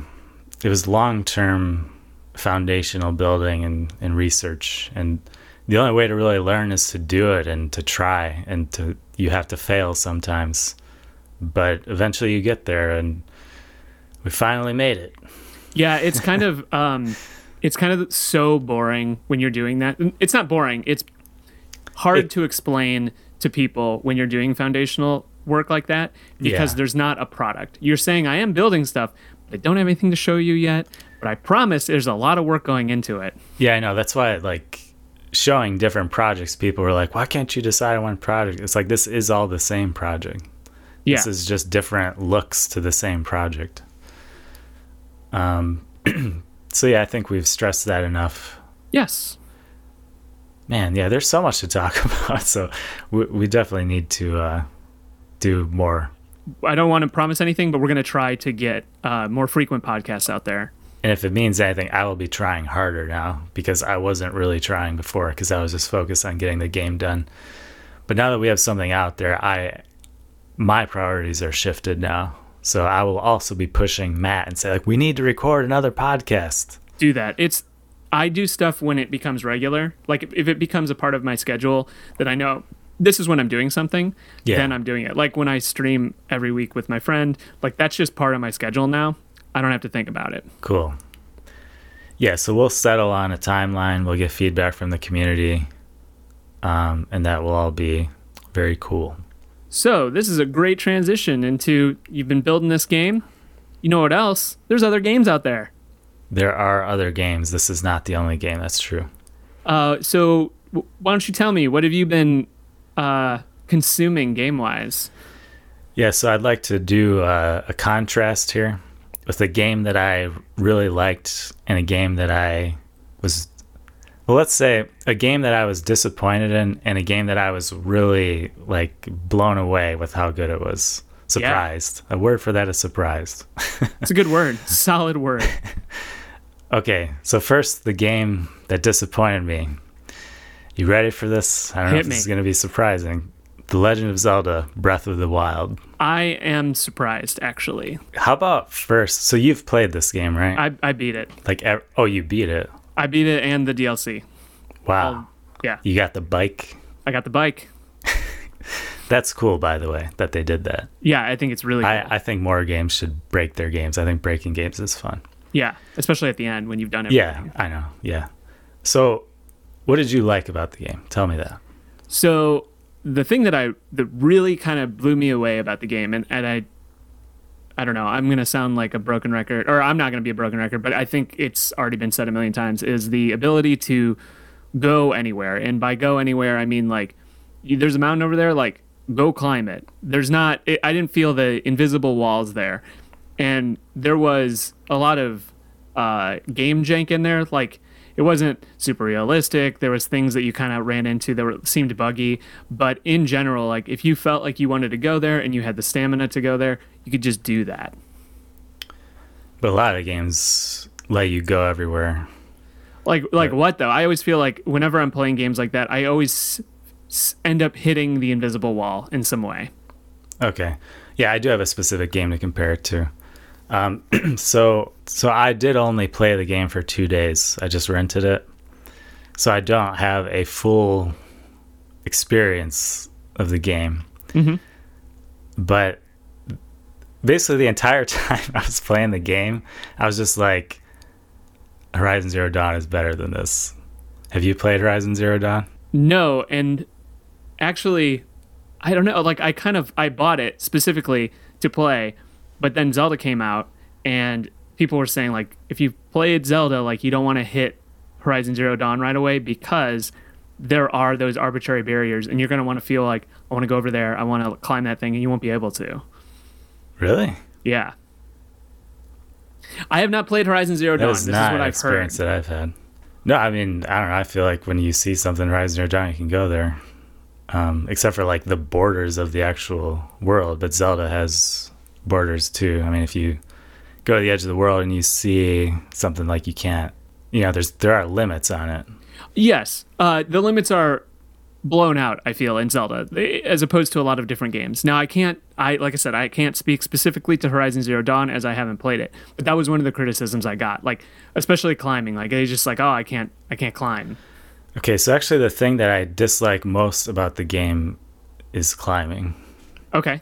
it was long-term foundational building and, and research and the only way to really learn is to do it and to try and to you have to fail sometimes. But eventually you get there and we finally made it. Yeah, it's kind of um it's kind of so boring when you're doing that. It's not boring. It's hard It- to explain to people when you're doing foundational work like that because Yeah. there's not a product. You're saying I am building stuff, but I don't have anything to show you yet, but I promise there's a lot of work going into it. Yeah, I know. That's why like showing different projects, people were like, Why can't you decide on one project? It's like this is all the same project. Yeah. This is just different looks to the same project. Um, so yeah, I think we've stressed that enough. yes. Man, yeah, there's so much to talk about. So we, we definitely need to uh, do more. I don't want to promise anything, but we're going to try to get uh, more frequent podcasts out there. And if it means anything, I will be trying harder now because I wasn't really trying before because I was just focused on getting the game done. But now that we have something out there, I my priorities are shifted now. So I will also be pushing Matt and say like we need to record another podcast. do that. It's I do stuff when it becomes regular. Like if, it becomes a part of my schedule that I know this is when I'm doing something, Yeah. then I'm doing it. Like when I stream every week with my friend, like that's just part of my schedule now. I don't have to think about it. Cool. Yeah, so we'll settle on a timeline. We'll get feedback from the community, um, and that will all be very cool. So, this is a great transition into you've been building this game. You know what else? There's other games out there. There are other games. This is not the only game. That's true. Uh, so, w- why don't you tell me what have you been uh, consuming game wise? Yeah, so I'd like to do uh, a contrast here with a game that I really liked and a game that I was, well, let's say a game that I was disappointed in and a game that I was really like blown away with how good it was. Surprised. A word for that is surprised. It's a good word, solid word. Okay, so first, the game that disappointed me. You ready for this? I don't know Hit if this is going to be surprising. The Legend of Zelda Breath of the Wild. I am surprised, actually. How about first? So you've played this game, right? I, I beat it. like, oh, you beat it. I beat it and the DLC. Wow. Yeah, You got the bike. I got the bike. That's cool, by the way, that they did that. Yeah, I think it's really cool. I, I think more games should break their games. I think breaking games is fun. yeah, especially at the end when you've done it. Yeah, I know. Yeah. So, what did you like about the game? Tell me that. So the thing that I that really kind of blew me away about the game, and, and I, I don't know, I'm gonna sound like a broken record, or I'm not gonna be a broken record, but I think it's already been said a million times, is the ability to go anywhere, and by go anywhere, I mean like you, there's a mountain over there, like go climb it. There's not, it, I didn't feel the invisible walls there, and there was a lot of uh, game jank in there, like it wasn't super realistic. There was things that you kind of ran into that were, seemed buggy, but in general, like if you felt like you wanted to go there and you had the stamina to go there, you could just do that. But a lot of games let you go everywhere. Like like But- what though? I always feel like whenever I'm playing games like that, I always s- end up hitting the invisible wall in some way. Okay. Yeah, I do have a specific game to compare it to. Um, so so I did only play the game for two days. I just rented it, so I don't have a full experience of the game. Mhm. But basically, the entire time I was playing the game, I was just like, Horizon Zero Dawn is better than this. Have you played Horizon Zero Dawn? No, and actually, I don't know. Like I kind of I bought it specifically to play, but then Zelda came out, and people were saying like if you played Zelda, like you don't want to hit Horizon Zero Dawn right away because there are those arbitrary barriers, and you're going to want to feel like I want to go over there, I want to climb that thing, and you won't be able to. Really? Yeah. I have not played Horizon Zero That Dawn. is This is not what an I've experience heard. that I've had. No, I mean, I don't know. I feel like when you see something Horizon Zero Dawn, you can go there. Um, except for like the borders of the actual world, but Zelda has borders too. I mean, if you go to the edge of the world and you see something like you can't, you know, there's there are limits on it. Yes, uh, the limits are blown out. I feel in Zelda, as opposed to a lot of different games. Now, I can't. I like I said, I can't speak specifically to Horizon Zero Dawn as I haven't played it. But that was one of the criticisms I got, like especially climbing. Like it's just like, oh, I can't, I can't climb. Okay, so actually, the thing that I dislike most about the game is climbing. Okay,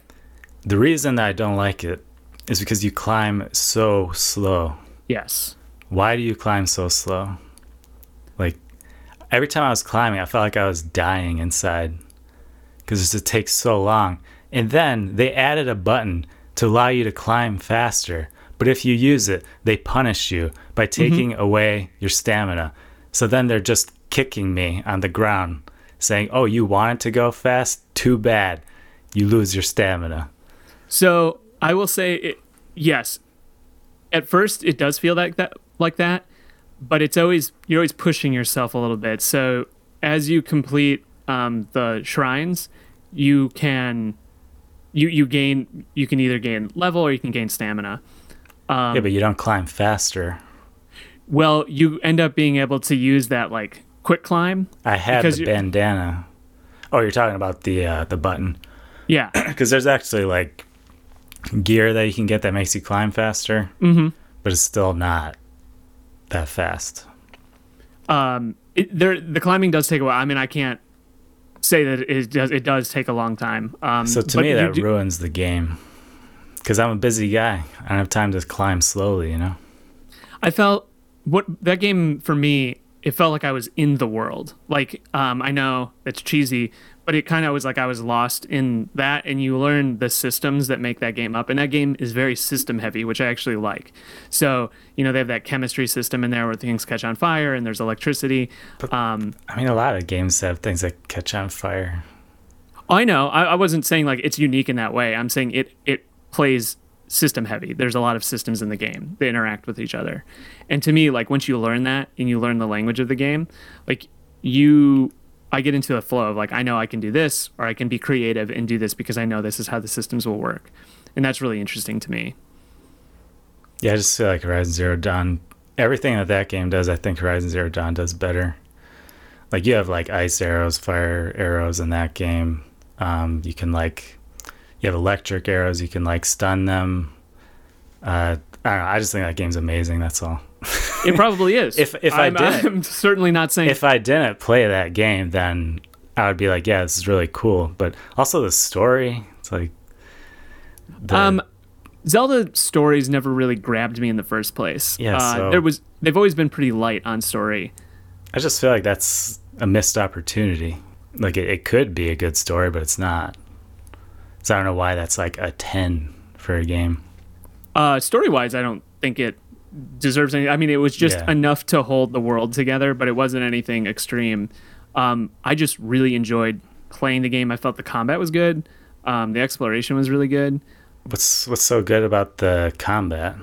The reason that I don't like it is because you climb so slow. yes, why do you climb so slow? Like every time I was climbing, I felt like I was dying inside because it takes so long. And then they added a button to allow you to climb faster. But if you use it, they punish you by mm-hmm. taking away your stamina. So then they're just kicking me on the ground, saying, Oh, you wanted to go fast? Too bad. You lose your stamina. So I will say, it, yes. At first, it does feel like that, like that, but it's always you're always pushing yourself a little bit. So as you complete um, the shrines, you can you you gain you can either gain level or you can gain stamina. Um, yeah, but you don't climb faster. Well, you end up being able to use that like quick climb. I had the you- bandana. Oh, you're talking about the uh, the button. Yeah, because there's actually like gear that you can get that makes you climb faster, mm-hmm. but it's still not that fast. um, it, there the climbing does take a while. I mean, I can't say that it does. It does take a long time. Um, So to me, that do- ruins the game because I'm a busy guy. I don't have time to climb slowly, you know. I felt what that game for me. It felt like I was in the world. Like um, I know it's cheesy, but it kind of was like I was lost in that. And you learn the systems that make that game up. And that game is very system heavy, which I actually like. So you know they have that chemistry system in there where things catch on fire and there's electricity. Um, I mean, a lot of games have things that catch on fire. I know. I, I wasn't saying like it's unique in that way. I'm saying it it plays system heavy. There's a lot of systems in the game. They interact with each other. And to me, like once you learn that and you learn the language of the game, like you I get into a flow of like I know I can do this or I can be creative and do this because I know this is how the systems will work. And that's really interesting to me. Yeah, I just feel like Horizon Zero Dawn. Everything that that game does, I think Horizon Zero Dawn does better. Like you have like ice arrows, fire arrows in that game. Um, you can like you have electric arrows. You can like stun them. Uh, I don't know. I just think that game's amazing. That's all. It probably is. If- if I I'm, did- I'm certainly not saying if I didn't play that game, then I would be like, yeah, this is really cool. But also the story, it's like, the, Um, Zelda stories never really grabbed me in the first place. Yeah, uh, so- there was they've always been pretty light on story. I just feel like that's a missed opportunity. Like it, it could be a good story, but it's not. So I don't know why that's like a ten for a game. Uh, story wise, I don't think it deserves any. I mean, it was just Yeah. enough to hold the world together, but it wasn't anything extreme. Um, I just really enjoyed playing the game. I felt the combat was good. Um, the exploration was really good. What's what's so good about the combat?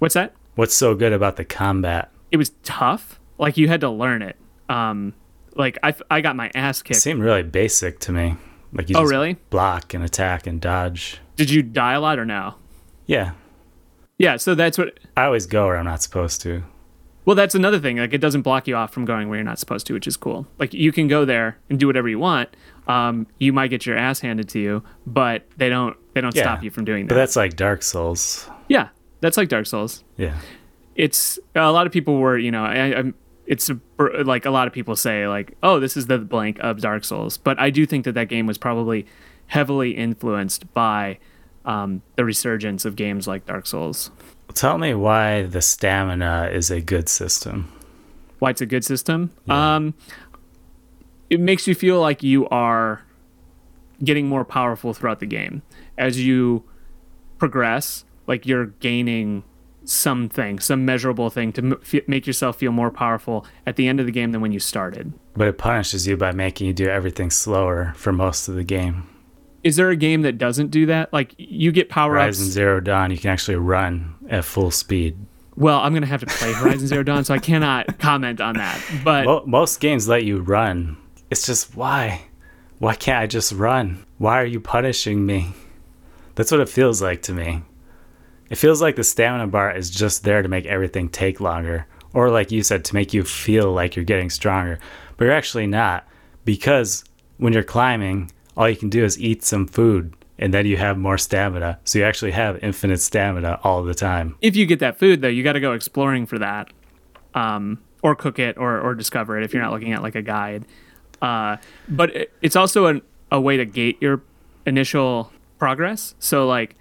What's that? What's so good about the combat? It was tough. Like you had to learn it. Um, like I, I got my ass kicked. It seemed really basic to me. Like you Oh, just really? block and attack and dodge. Did you die a lot or no? Yeah, Yeah. So that's what I always go where I'm not supposed to. Well, that's another thing. Like, it doesn't block you off from going where you're not supposed to, which is cool. Like, you can go there and do whatever you want. Um, you might get your ass handed to you, but they don't. They don't Yeah. stop you from doing that. But that's like Dark Souls. Yeah, that's like Dark Souls. Yeah. It's a lot of people were, you know, I, I'm. It's a, like a lot of people say, like, oh, this is the blank of Dark Souls. But I do think that that game was probably heavily influenced by um, the resurgence of games like Dark Souls. Tell me why the stamina is a good system. why it's a good system. Um, it makes you feel like you are getting more powerful throughout the game as you progress. Like you're gaining something, some measurable thing to m- f- make yourself feel more powerful at the end of the game than when you started. But it punishes you by making you do everything slower for most of the game. Is there a game that doesn't do that? Like you get power ups? Horizon ups. Zero Dawn, you can actually run at full speed. Well, I'm gonna have to play Horizon Zero Dawn, so I cannot comment on that. But Mo- most games let you run. It's just why? Why can't I just run? Why are you punishing me? That's what it feels like to me. It feels like the stamina bar is just there to make everything take longer, or like you said, to make you feel like you're getting stronger. But you're actually not, because when you're climbing, all you can do is eat some food, and then you have more stamina. So you actually have infinite stamina all the time. if you get that food though, you got to go exploring for that, um, or cook it, or or discover it if you're not looking at like a guide. Uh, but it, it's also an, a way to gate your initial progress. So like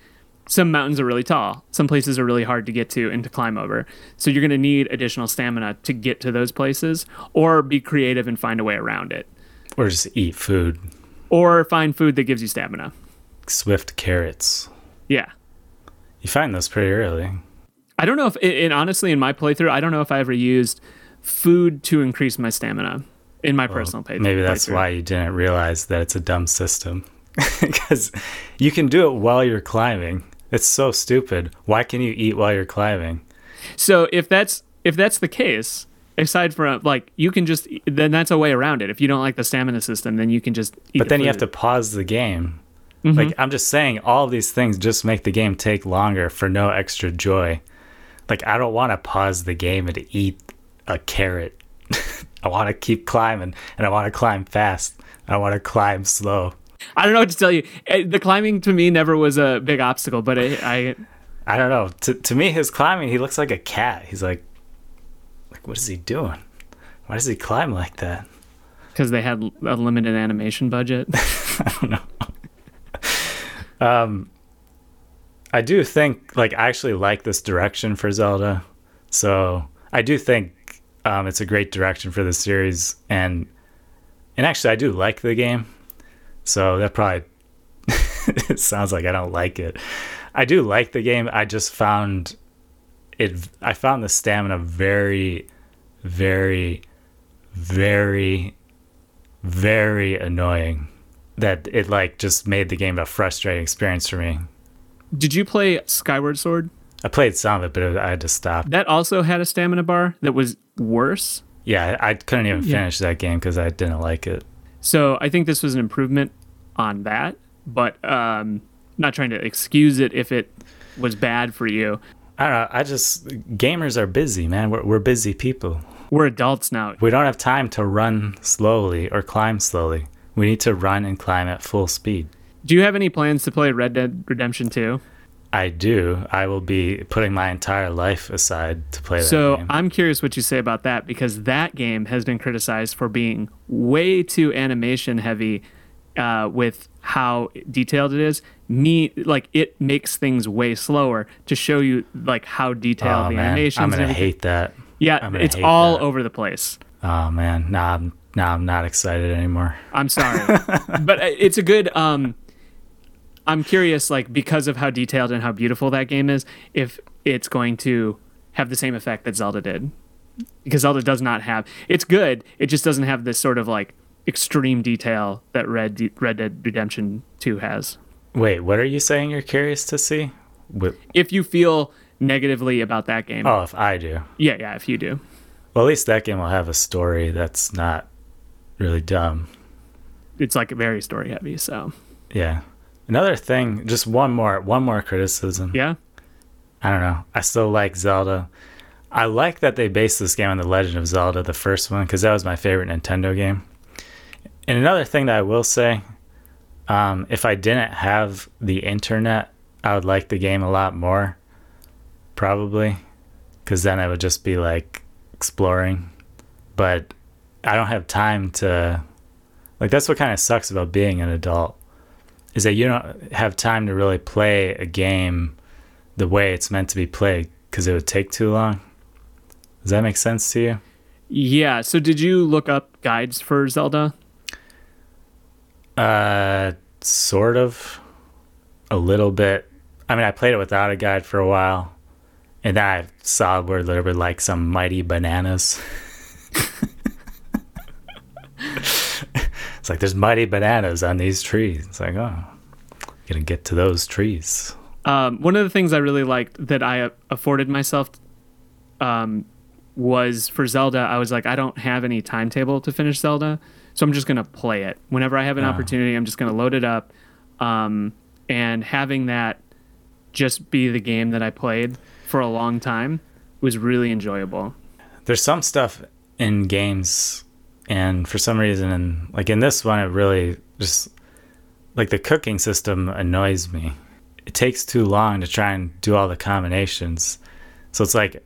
some mountains are really tall, some places are really hard to get to and to climb over. So you're going to need additional stamina to get to those places, or be creative and find a way around it, Or just eat food. Or find food that gives you stamina. Swift carrots. Yeah. You find those pretty early. I don't know if, and honestly, in my playthrough, I don't know if I ever used food to increase my stamina in my personal playthrough. Maybe that's playthrough. why you didn't realize that it's a dumb system. Because you can do it while you're climbing. It's so stupid. Why can you eat while you're climbing? So if that's if that's the case, aside from like you can just then that's a way around it. If you don't like the stamina system, then you can just. Eat But the then you have to pause the game. Mm-hmm. Like, I'm just saying, all of these things just make the game take longer for no extra joy. Like, I don't want to pause the game and eat a carrot. I want to keep climbing, and I want to climb fast. I want to climb slow. I don't know what to tell you. Eh, The climbing to me never was a big obstacle, but it, I I don't know. To to me, his climbing, he looks like a cat. He's like, like, what is he doing? Why does he climb like that? because they had a limited animation budget. I don't know. um, I do think, like, I actually like this direction for Zelda. So I do think um, it's a great direction for the series, and and actually, I do like the game. So that probably it sounds like I don't like it. I do like the game. I just found it. I found the stamina very, very, very, very annoying. That it like just made the game a frustrating experience for me. Did you play Skyward Sword? I played some of it, but it, I had to stop. That also had a stamina bar that was worse. Yeah, I couldn't even Yeah. finish that game because I didn't like it. So I think this was an improvement on that, but um, not trying to excuse it if it was bad for you. I don't know. I just gamers are busy, man. We're we're busy people. We're adults now. We don't have time to run slowly or climb slowly. We need to run and climb at full speed. Do you have any plans to play Red Dead Redemption 2? I do. I will be putting my entire life aside to play that So. I'm curious what you say about that because that game has been criticized for being way too animation heavy uh, with how detailed it is. Me, like it makes things way slower to show you like how detailed oh the man, animations. I'm gonna hate that. Yeah, it's all that. over the place. Oh man, nah, I'm, nah, I'm not excited anymore. I'm sorry, but uh, it's a good. Um, I'm curious, like because of how detailed and how beautiful that game is, if it's going to have the same effect that Zelda did, because Zelda does not have. It's good. It just doesn't have this sort of like extreme detail that Red De- Red Dead Redemption Two has. Wait, what are you saying? You're curious to see? If you feel negatively about that game, oh, if I do. yeah, yeah, if you do, Well, at least that game will have a story that's not really dumb. it's like very story heavy. So Yeah. Another thing, just one more, one more criticism. yeah, I don't know. I still like Zelda. I like that they based this game on The Legend of Zelda, the first one, because that was my favorite Nintendo game. And another thing that I will say, um, if I didn't have the internet, I would like the game a lot more, probably, because then I would just be like exploring. But I don't have time to, like, that's what kind of sucks about being an adult, is that you don't have time to really play a game the way it's meant to be played because it would take too long. Does that make sense to you? Yeah. So did you look up guides for Zelda? Uh, sort of. A little bit. I mean, I played it without a guide for a while, and then I saw where there were like some mighty bananas. it's like there's mighty bananas on these trees. It's like, oh, gonna get to those trees. Um, one of the things I really liked that I afforded myself um, was for Zelda. I was like, I don't have any timetable to finish Zelda, so I'm just gonna play it whenever I have an Ah. opportunity. I'm just gonna load it up, um, and having that just be the game that I played for a long time was really enjoyable. there's some stuff in games and for some reason and like in this one it really just like the cooking system annoys me it takes too long to try and do all the combinations so it's like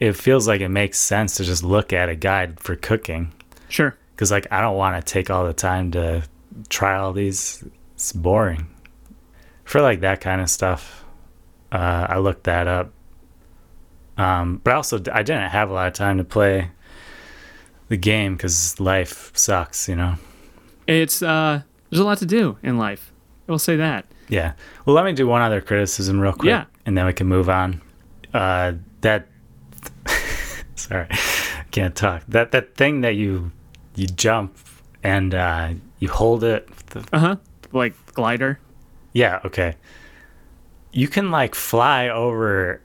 it feels like it makes sense to just look at a guide for cooking Sure. Because like i don't want to take all the time to try all these it's boring for like that kind of stuff uh, i looked that up um, but also I didn't have a lot of time to play the game because life sucks, you know. It's uh, there's a lot to do in life. I will say that. Yeah. Well, let me do one other criticism real quick, Yeah. and then we can move on. Uh, that sorry, can't talk. That that thing that you you jump and uh, you hold it. Uh huh. Like glider. yeah. Okay. You can like fly over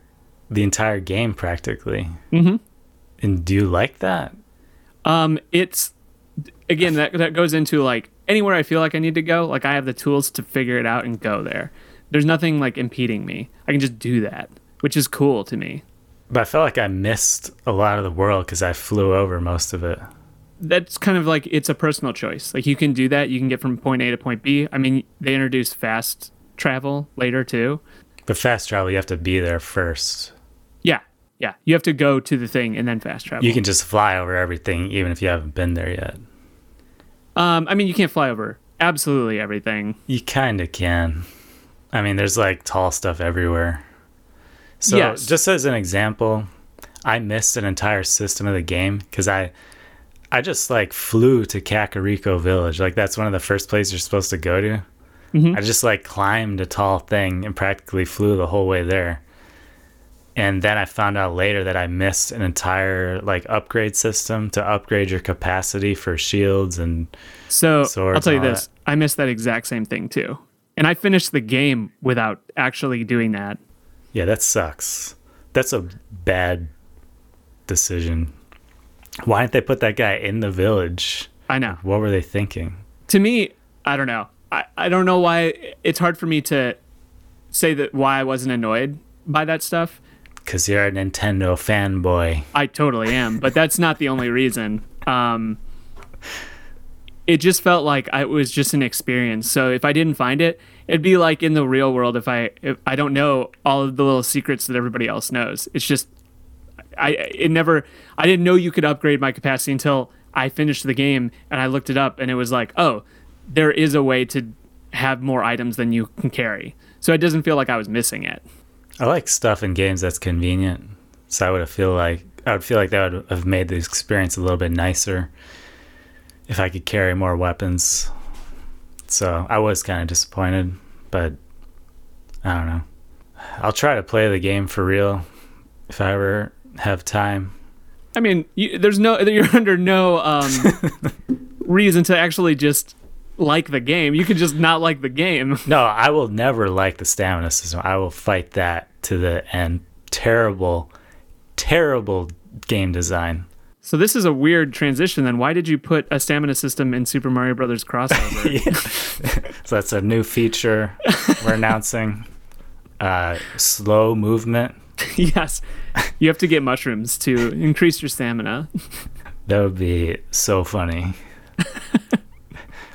the entire game practically. Mm-hmm. And do you like that? Um, it's again that that goes into like anywhere I feel like I need to go. Like I have the tools to figure it out and go there. There's nothing like impeding me. I can just do that, which is cool to me. But I felt like I missed a lot of the world because I flew over most of it. That's kind of like it's a personal choice. Like you can do that. You can get from point A to point B. I mean, they introduced fast travel later too. But fast travel, you have to be there first. Yeah, yeah. You have to go to the thing and then fast travel. You can just fly over everything, even if you haven't been there yet. Um, I mean, you can't fly over absolutely everything. You kind of can. I mean, there's like tall stuff everywhere. So, Yes. just as an example, I missed an entire system of the game because I, I just like flew to Kakariko Village. Like that's one of the first places you're supposed to go to. Mhm. I just like climbed a tall thing and practically flew the whole way there. And then I found out later that I missed an entire like upgrade system to upgrade your capacity for shields and So Swords I'll tell you this: I missed that exact same thing too, and I finished the game without actually doing that. Yeah, that sucks. That's a bad decision. Why didn't they put that guy in the village? I know. What were they thinking? To me, I don't know. I, I don't know why it's hard for me to say that why I wasn't annoyed by that stuff. Because you're a Nintendo fanboy. I totally am, but that's not the only reason. Um, it just felt like I, it was just an experience. So if I didn't find it, it'd be like in the real world if I if I don't know all of the little secrets that everybody else knows. It's just I it never I didn't know you could upgrade my capacity until I finished the game and I looked it up and it was like, "Oh, there is a way to have more items than you can carry." So it doesn't feel like I was missing it. I like stuff in games that's convenient. So I would feel like I would feel like that would have made the experience a little bit nicer if I could carry more weapons. So I was kind of disappointed, but I don't know. I'll try to play the game for real if I ever have time. I mean, you, there's no you're under no um, reason to actually just like the game. You could just not like the game. No, I will never like the stamina system. I will fight that to the end. Terrible, terrible game design. So this is a weird transition. Then why did you put a stamina system in Super Mario Brothers crossover? So that's a new feature we're announcing. Uh, slow movement. yes, you have to get mushrooms to increase your stamina. That would be so funny.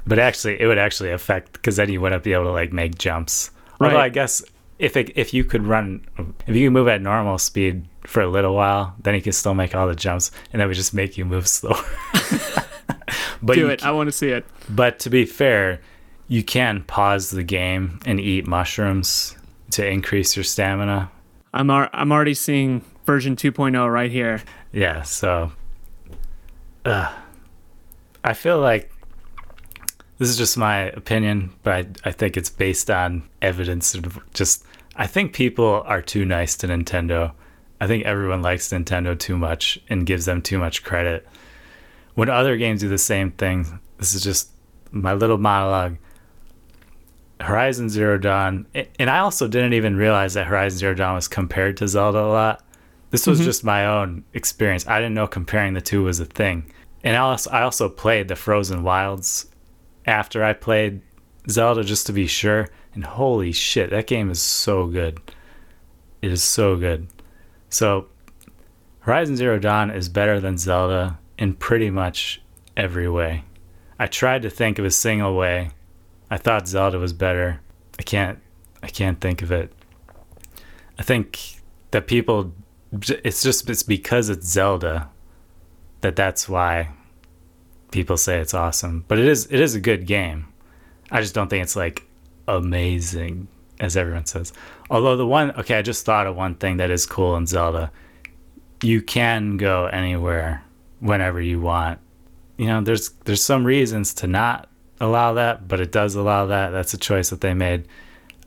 but actually, it would actually affect because then you wouldn't be able to like make jumps. Although Right. I guess if it, if you could run, if you could move at normal speed for a little while, then you can still make all the jumps, and that would just make you move slower. but Do you it. I want to see it. But to be fair, you can pause the game and eat mushrooms to increase your stamina. I'm ar- I'm already seeing version 2.0 right here. Yeah, so uh, I feel like this is just my opinion, but I, I think it's based on evidence and just I think people are too nice to Nintendo. I think everyone likes Nintendo too much and gives them too much credit. When other games do the same thing, this is just my little monologue. Horizon Zero Dawn, and I also didn't even realize that Horizon Zero Dawn was compared to Zelda a lot. This was mm-hmm. just my own experience. I didn't know comparing the two was a thing. And I also, I also played the Frozen Wilds after I played Zelda just to be sure. And holy shit, that game is so good. It is so good. So, Horizon Zero Dawn is better than Zelda in pretty much every way. I tried to think of a single way. I thought Zelda was better. I can't I can't think of it. I think that people it's just it's because it's Zelda that that's why people say it's awesome. But it is it is a good game. I just don't think it's like amazing as everyone says. Although the one okay, I just thought of one thing that is cool in Zelda. You can go anywhere whenever you want. You know, there's there's some reasons to not allow that, but it does allow that. That's a choice that they made.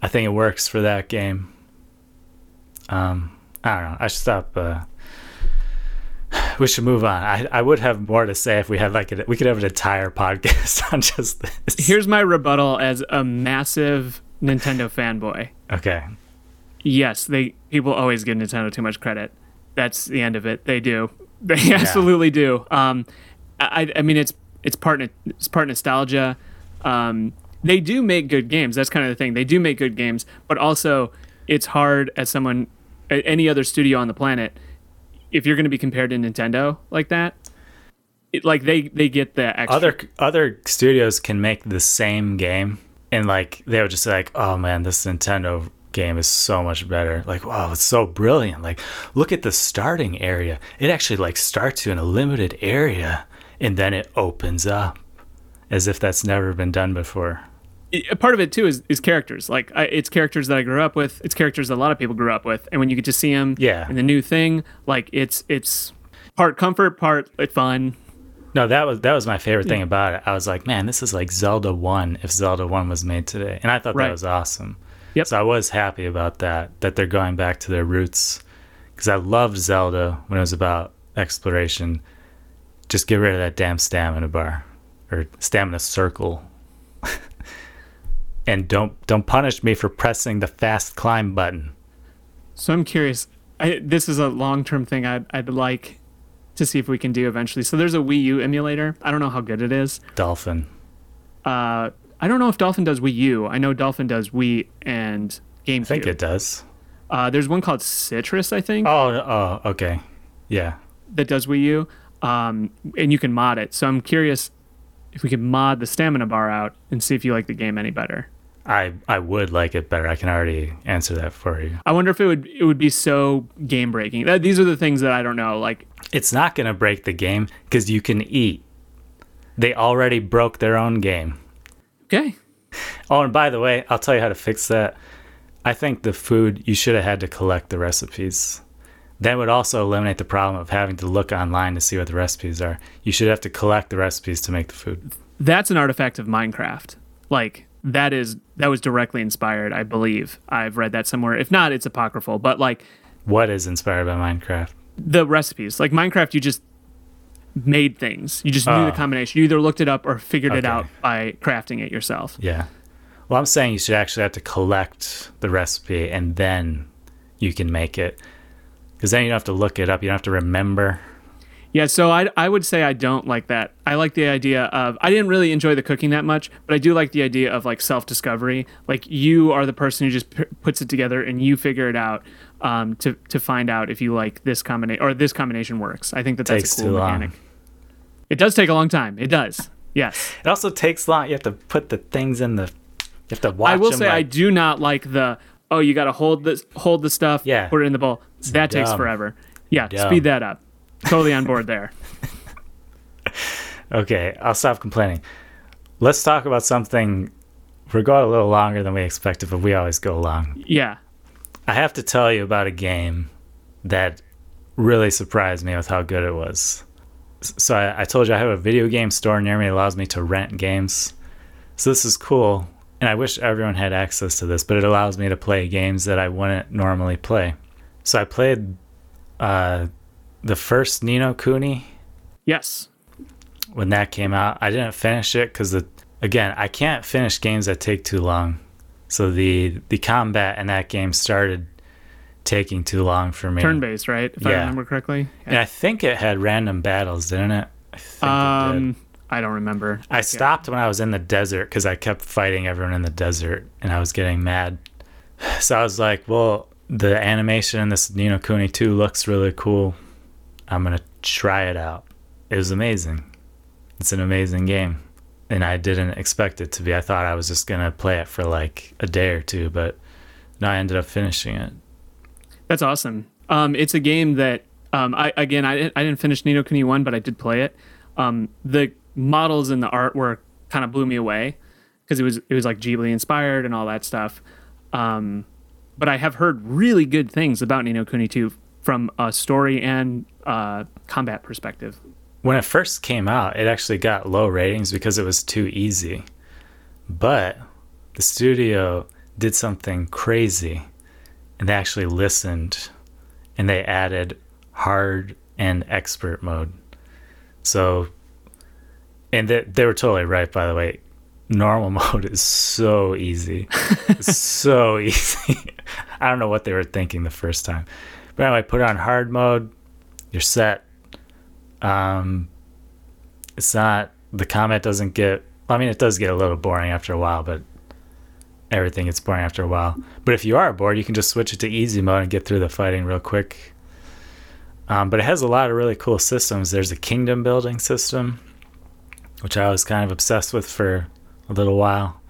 I think it works for that game. Um, I don't know. I should stop. Uh, we should move on. I, I would have more to say if we had like a, we could have an entire podcast on just this. Here's my rebuttal as a massive Nintendo fanboy. okay. Yes, they people always give Nintendo too much credit. That's the end of it. They do. They absolutely do. Um, I, I mean, it's it's part it's part nostalgia. Um, they do make good games. That's kind of the thing. They do make good games, but also it's hard as someone, any other studio on the planet, if you're going to be compared to Nintendo like that. It, like they they get the extra. Other other studios can make the same game and like they would just like, "Oh man, this Nintendo game is so much better." Like, "Wow, it's so brilliant." Like, look at the starting area. It actually like starts you in a limited area and then it opens up as if that's never been done before. it- part of it too is, is characters. Like I, it's characters that I grew up with. It's characters that a lot of people grew up with. And when you get to see them, Yeah. in the new thing, like it's it's part comfort, part fun. No, that was that was my favorite thing about it. I was like, man, this is like Zelda One if Zelda One was made today, and I thought Right. that was awesome. Yep. So I was happy about that. That they're going back to their roots, because I loved Zelda when it was about exploration. Just get rid of that damn stamina bar, or stamina circle, and don't don't punish me for pressing the fast climb button. So I'm curious. I, this is a long term thing. I'd I'd like to see if we can do eventually. So there's a Wii U emulator. I don't know how good it is. Dolphin. Uh, I don't know if Dolphin does Wii U. I know Dolphin does Wii and GameCube. I think it does. Uh, there's one called Citrus, I think. Oh, oh, okay, yeah. that does Wii U, um, and you can mod it. So I'm curious if we could mod the stamina bar out and see if you like the game any better. I I would like it better. I can already answer that for you. I wonder if it would it would be so game breaking. That These are the things that I don't know. Like It's not going to break the game because you can eat. They already broke their own game. okay, Oh, and by the way, I'll tell you how to fix that. I think the food, you should have had to collect the recipes. That would also eliminate the problem of having to look online to see what the recipes are. You should have to collect the recipes to make the food. that's an artifact of Minecraft. Like that is that was directly inspired. I believe I've read that somewhere. If not, it's apocryphal. But like What is inspired by Minecraft? the recipes, like Minecraft, you just made things. You just knew the Oh. combination. You either looked it up or figured it out by crafting it yourself. Yeah. Well, I'm saying you should actually have to collect the recipe and then you can make it. Because then you don't have to look it up. You don't have to remember. Yeah, so I, I would say I don't like that. I like the idea of I didn't really enjoy the cooking that much, but I do like the idea of like self discovery. Like you are the person who just p- puts it together and you figure it out um, to to find out if you like this combination or this combination works. I think that that's Takes a cool too long. mechanic. It does take a long time. It does. Yes. It also takes long. You have to put the things in the. You have to watch. I will say I do not like the oh you got to hold this hold the stuff Yeah. put it in the bowl that takes forever. Yeah, Dumb. speed that up. Totally on board there. Okay, I'll stop complaining. Let's talk about something. We're going a little longer than we expected, but we always go long. Yeah. I have to tell you about a game that really surprised me with how good it was. So I, I told you I have a video game store near me that allows me to rent games. So this is cool, and I wish everyone had access to this, but it allows me to play games that I wouldn't normally play. So I played uh, the first Ni no Kuni Yes. when that came out. I didn't finish it because the again I can't finish games that take too long. So the the combat in that game started taking too long for me. Turn based, right? If I remember correctly. And I think it had random battles, didn't it? I think it did. I don't remember. I stopped when I was in the desert because I kept fighting everyone in the desert and I was getting mad. So I was like, well, the animation in this Ni no Kuni 2 looks really cool. I'm going to try it out. It was amazing. It's an amazing game. And I didn't expect it to be. I thought I was just going to play it for like a day or two, but no, I ended up finishing it. That's awesome. Um, it's a game that um, I again I didn't, I didn't finish Ni no Kuni one, but I did play it. Um, the models and the artwork kind of blew me away because it was it was like Ghibli inspired and all that stuff. Um, but I have heard really good things about Ni no Kuni two from a story and uh, combat perspective. when it first came out, it actually got low ratings because it was too easy. But the studio did something crazy and they actually listened and they added hard and expert mode. So, and they, they were totally right, by the way. Normal mode is so easy. So easy. I don't know what they were thinking the first time. But anyway, put it on hard mode, you're set. Um, it's not the combat doesn't get. I mean, it does get a little boring after a while, but everything gets boring after a while. But if you are bored, you can just switch it to easy mode and get through the fighting real quick. Um, but it has a lot of really cool systems. There's a kingdom building system, which I was kind of obsessed with for a little while.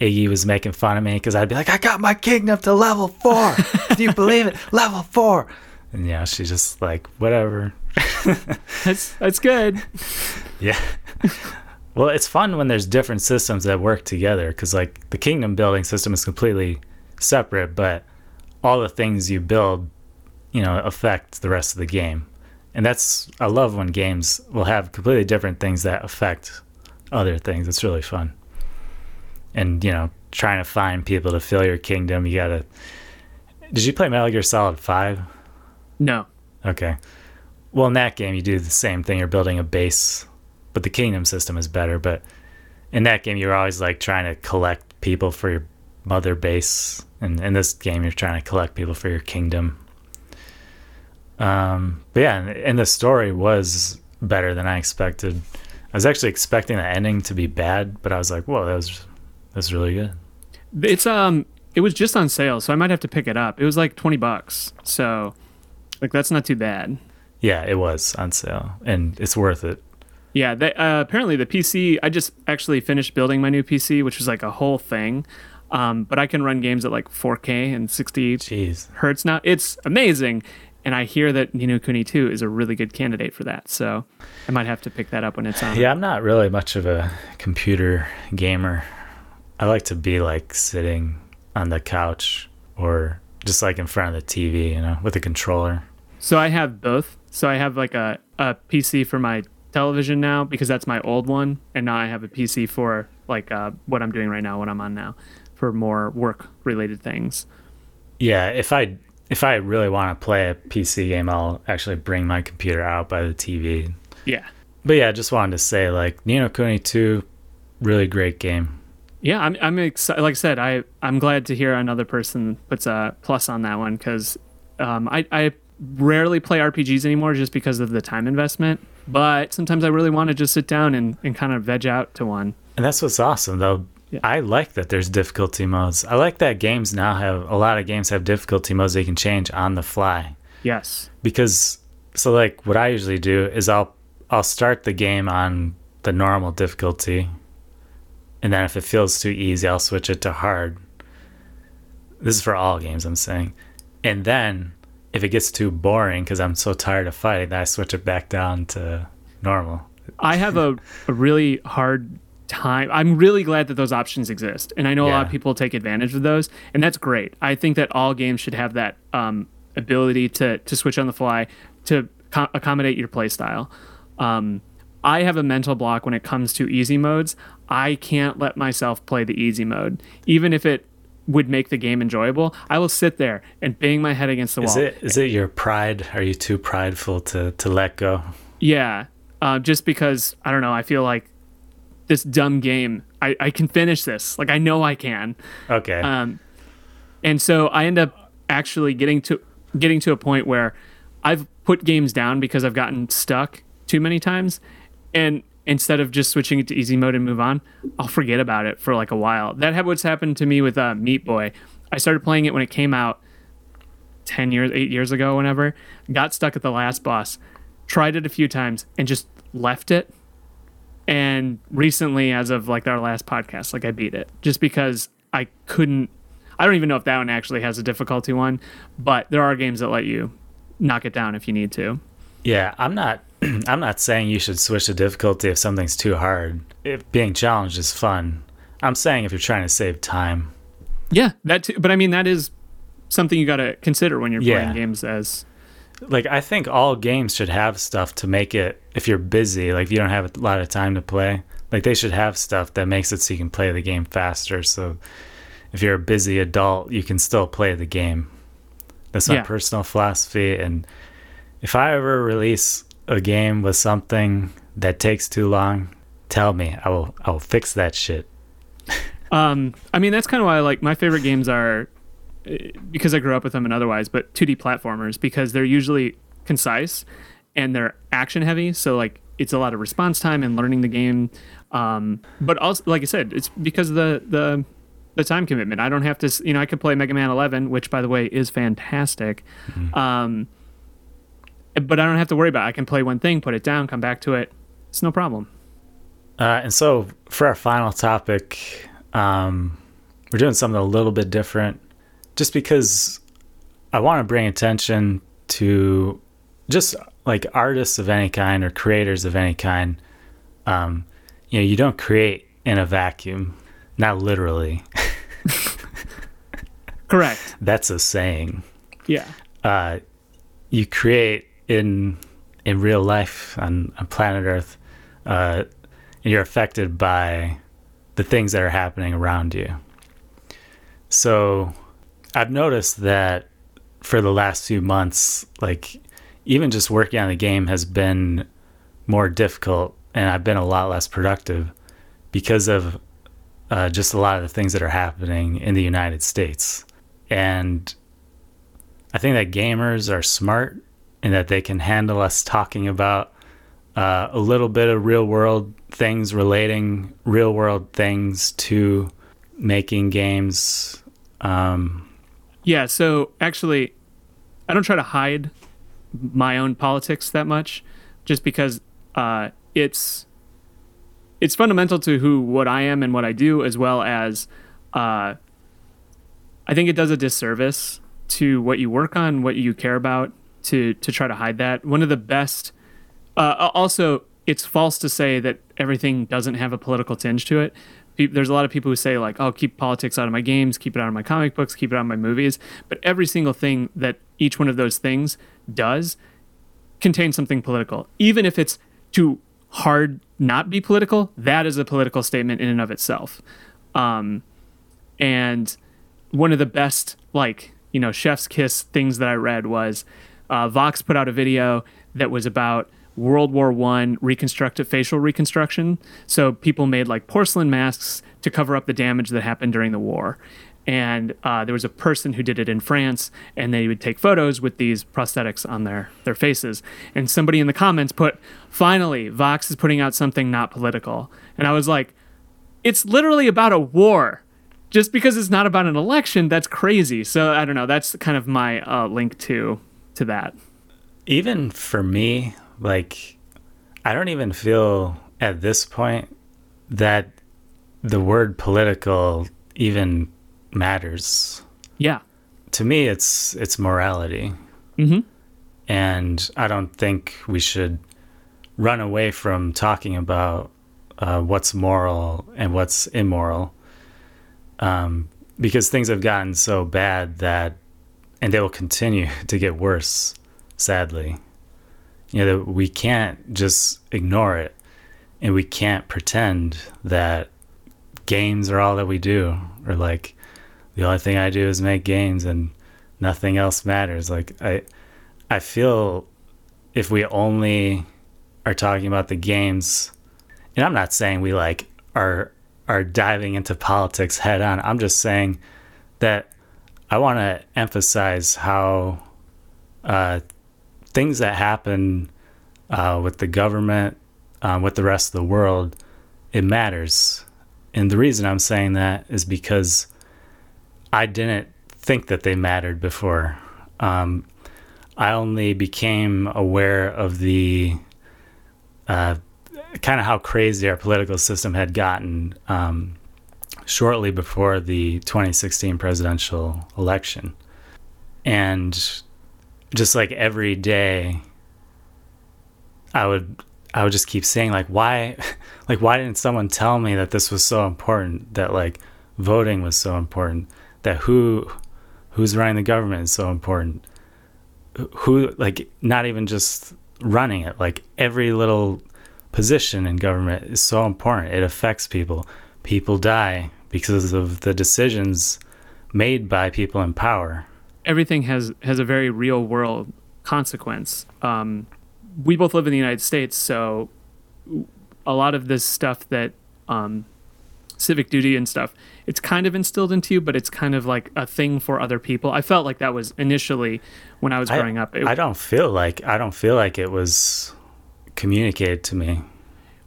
Iggy was making fun of me because I'd be like, I got my kingdom to level four. Do you believe it? Level four. And yeah, she's just like, whatever. That's that's good. Yeah. well, it's fun when there's different systems that work together because, like, the kingdom building system is completely separate, but all the things you build, you know, affect the rest of the game. And that's, I love when games will have completely different things that affect other things. It's really fun. And, you know, trying to find people to fill your kingdom, you gotta. Did you play Metal Gear Solid 5? No. Okay. Well, in that game, you do the same thing. You're building a base, but the kingdom system is better. But in that game, you're always like trying to collect people for your mother base, and in this game, you're trying to collect people for your kingdom. Um, but yeah, and, and the story was better than I expected. I was actually expecting the ending to be bad, but I was like, "Whoa, that was that's really good." It's um it was just on sale, so I might have to pick it up. It was like 20 bucks. So like that's not too bad. Yeah, it was on sale, and it's worth it. Yeah, they, uh, apparently the PC. I just actually finished building my new PC, which was like a whole thing. Um, but I can run games at like 4K and 60 Jeez. hertz now. It's amazing, and I hear that Ni no Kuni 2 is a really good candidate for that. So I might have to pick that up when it's on. Yeah, I'm not really much of a computer gamer. I like to be like sitting on the couch or just like in front of the TV, you know, with a controller. So I have both. So I have like a, a PC for my television now because that's my old one, and now I have a PC for like uh, what I'm doing right now, what I'm on now, for more work related things. Yeah, if I if I really want to play a PC game, I'll actually bring my computer out by the TV. Yeah. But yeah, I just wanted to say like Ni no Kuni 2, really great game. Yeah, I'm I'm excited. Like I said, I I'm glad to hear another person puts a plus on that one because um, I I rarely play RPGs anymore just because of the time investment. But sometimes I really want to just sit down and, and kind of veg out to one. And that's what's awesome, though. I like that there's difficulty modes. I like that games now have a lot of games have difficulty modes they can change on the fly. Yes. Because so like what I usually do is I'll I'll start the game on the normal difficulty, and then if it feels too easy, I'll switch it to hard. This is for all games, I'm saying. And then if it gets too boring because I'm so tired of fighting, then I switch it back down to normal. I have a, a really hard time. I'm really glad that those options exist, and I know a lot of people take advantage of those, and that's great. I think that all games should have that um, ability to to switch on the fly to co- accommodate your play style. Um, I have a mental block when it comes to easy modes. I can't let myself play the easy mode, even if it would make the game enjoyable. I will sit there and bang my head against the wall. Is wall. it is it your pride? Are you too prideful to to let go? Yeah, uh, just because I don't know. I feel like this dumb game. I, I can finish this. Like I know I can. Okay. Um, and so I end up actually getting to getting to a point where I've put games down because I've gotten stuck too many times, and instead of just switching it to easy mode and move on, I'll forget about it for like a while. That had what's happened to me with uh, Meat Boy. I started playing it when it came out ten years, eight years ago, whenever. Got stuck at the last boss, tried it a few times, and just left it. And recently, as of like our last podcast, like I beat it just because I couldn't. I don't even know if that one actually has a difficulty one, but there are games that let you knock it down if you need to. Yeah, I'm not. I'm not saying you should switch the difficulty if something's too hard. If being challenged is fun. I'm saying if you're trying to save time. Yeah, that. Too, but I mean, that is something you got to consider when you're Yeah. playing games. As Like I think all games should have stuff to make it. If you're busy, like if you don't have a lot of time to play, like they should have stuff that makes it so you can play the game faster. So if you're a busy adult, you can still play the game. That's my Yeah. personal philosophy. And if I ever release a game with something that takes too long, tell me. I will. I will fix that shit. Um, I mean, that's kind of why I like my favorite games are because I grew up with them and otherwise, but 2D platformers because they're usually concise and they're action heavy. So like it's a lot of response time and learning the game. Um, but also, like I said, it's because of the the the time commitment. I don't have to, you know, I could play Mega Man 11, which by the way is fantastic. Um, but I don't have to worry about. It. I can play one thing, put it down, come back to it. It's no problem. Uh, and so for our final topic, um, we're doing something a little bit different, just because I want to bring attention to just like artists of any kind or creators of any kind. Um, you know, you don't create in a vacuum, not literally. Correct. That's a saying. Yeah. uh, you create in in real life on, on planet Earth, uh, and you're affected by the things that are happening around you. So, I've noticed that for the last few months, like even just working on the game has been more difficult, and I've been a lot less productive because of uh, just a lot of the things that are happening in the United States. And I think that gamers are smart and that they can handle us talking about uh, a little bit of real world things relating real world things to making games. Um, Yeah, so actually, I don't try to hide my own politics that much, just because uh, it's it's fundamental to who what I am and what I do, as well as uh, I think it does a disservice to what you work on, what you care about, to to try to hide that. One of the best. Uh, also, it's false to say that everything doesn't have a political tinge to it. Pe- There's a lot of people who say like, "Oh, keep politics out of my games, keep it out of my comic books, keep it out of my movies." But every single thing that each one of those things does contains something political, even if it's too hard not be political. That is a political statement in and of itself. Um, and one of the best like you know chef's kiss things that i read was uh, vox put out a video that was about world war one reconstructive facial reconstruction so people made like porcelain masks to cover up the damage that happened during the war and uh, there was a person who did it in France, and they would take photos with these prosthetics on their their faces. And somebody in the comments put, "Finally, Vox is putting out something not political." And I was like, "It's literally about a war." Just because it's not about an election, that's crazy. So I don't know. That's kind of my uh, link to to that. Even for me, like, I don't even feel at this point that the word political even matters. Yeah. To me, it's it's morality, Mm-hmm. and I don't think we should run away from talking about uh, what's moral and what's immoral, um, because things have gotten so bad that, and they will continue to get worse, sadly. You know, that we can't just ignore it, and we can't pretend that games are all that we do, or like the only thing I do is make games and nothing else matters. Like I, I feel if we only are talking about the games, and I'm not saying we like are are diving into politics head on. I'm just saying that I want to emphasize how uh, things that happen uh, with the government, um, with the rest of the world, it matters. And the reason I'm saying that is because I didn't think that they mattered before. Um, I only became aware of the uh, kind of how crazy our political system had gotten um, shortly before the 2016 presidential election. And just like every day, I would I would just keep saying like why like why didn't someone tell me that this was so important that like voting was so important that who who's running the government is so important? Who like not even just running it like every little position in government is so important. It affects people. People die because of the decisions made by people in power everything has has a very real world consequence. Um, we both live in the United States, so a lot of this stuff that um, civic duty and stuff, it's kind of instilled into you, but it's kind of like a thing for other people. I felt like that was initially when I was I- growing up. It- I don't feel like I don't feel like it was communicated to me.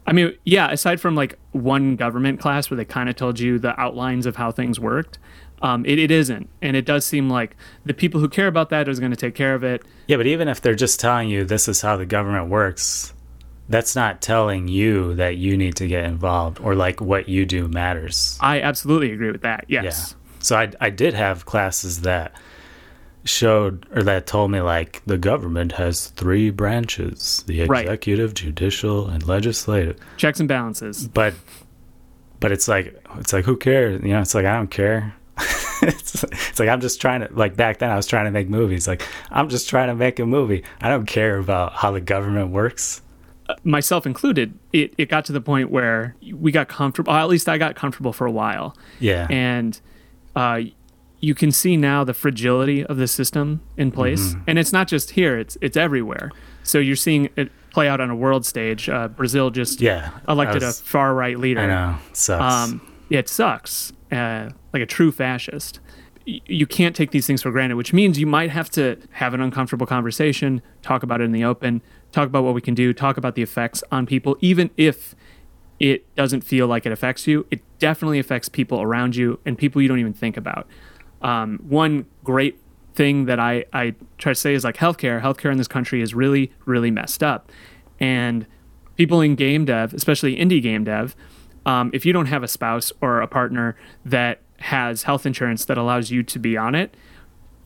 I mean, yeah, aside from like one government class where they kind of told you the outlines of how things worked, um, it, it isn't. And it does seem like the people who care about that is going to take care of it. Yeah, but even if they're just telling you this is how the government works, that's not telling you that you need to get involved or like what you do matters. I absolutely agree with that. Yes. Yeah. So I I did have classes that showed or that told me like the government has three branches, the Right. executive, judicial, and legislative. Checks and balances. But but it's like it's like who cares? You know, it's like I don't care. It's, it's like I'm just trying to like back then I was trying to make movies. Like I'm just trying to make a movie. I don't care about how the government works. myself included, it, it got to the point where we got comfortable. At least I got comfortable for a while, Yeah. and uh, you can see now the fragility of the system in place. Mm-hmm. And it's not just here; it's it's everywhere. So you're seeing it play out on a world stage. Uh, Brazil just yeah. elected was- a far right leader. I know. Sucks. Um, it sucks. Uh, like a true fascist. You can't take these things for granted, which means you might have to have an uncomfortable conversation, talk about it in the open, talk about what we can do, talk about the effects on people, even if it doesn't feel like it affects you. It definitely affects people around you and people you don't even think about. Um, one great thing that I, I try to say is like healthcare. Healthcare in this country is really, really messed up. And people in game dev, especially indie game dev, um, if you don't have a spouse or a partner that has health insurance that allows you to be on it,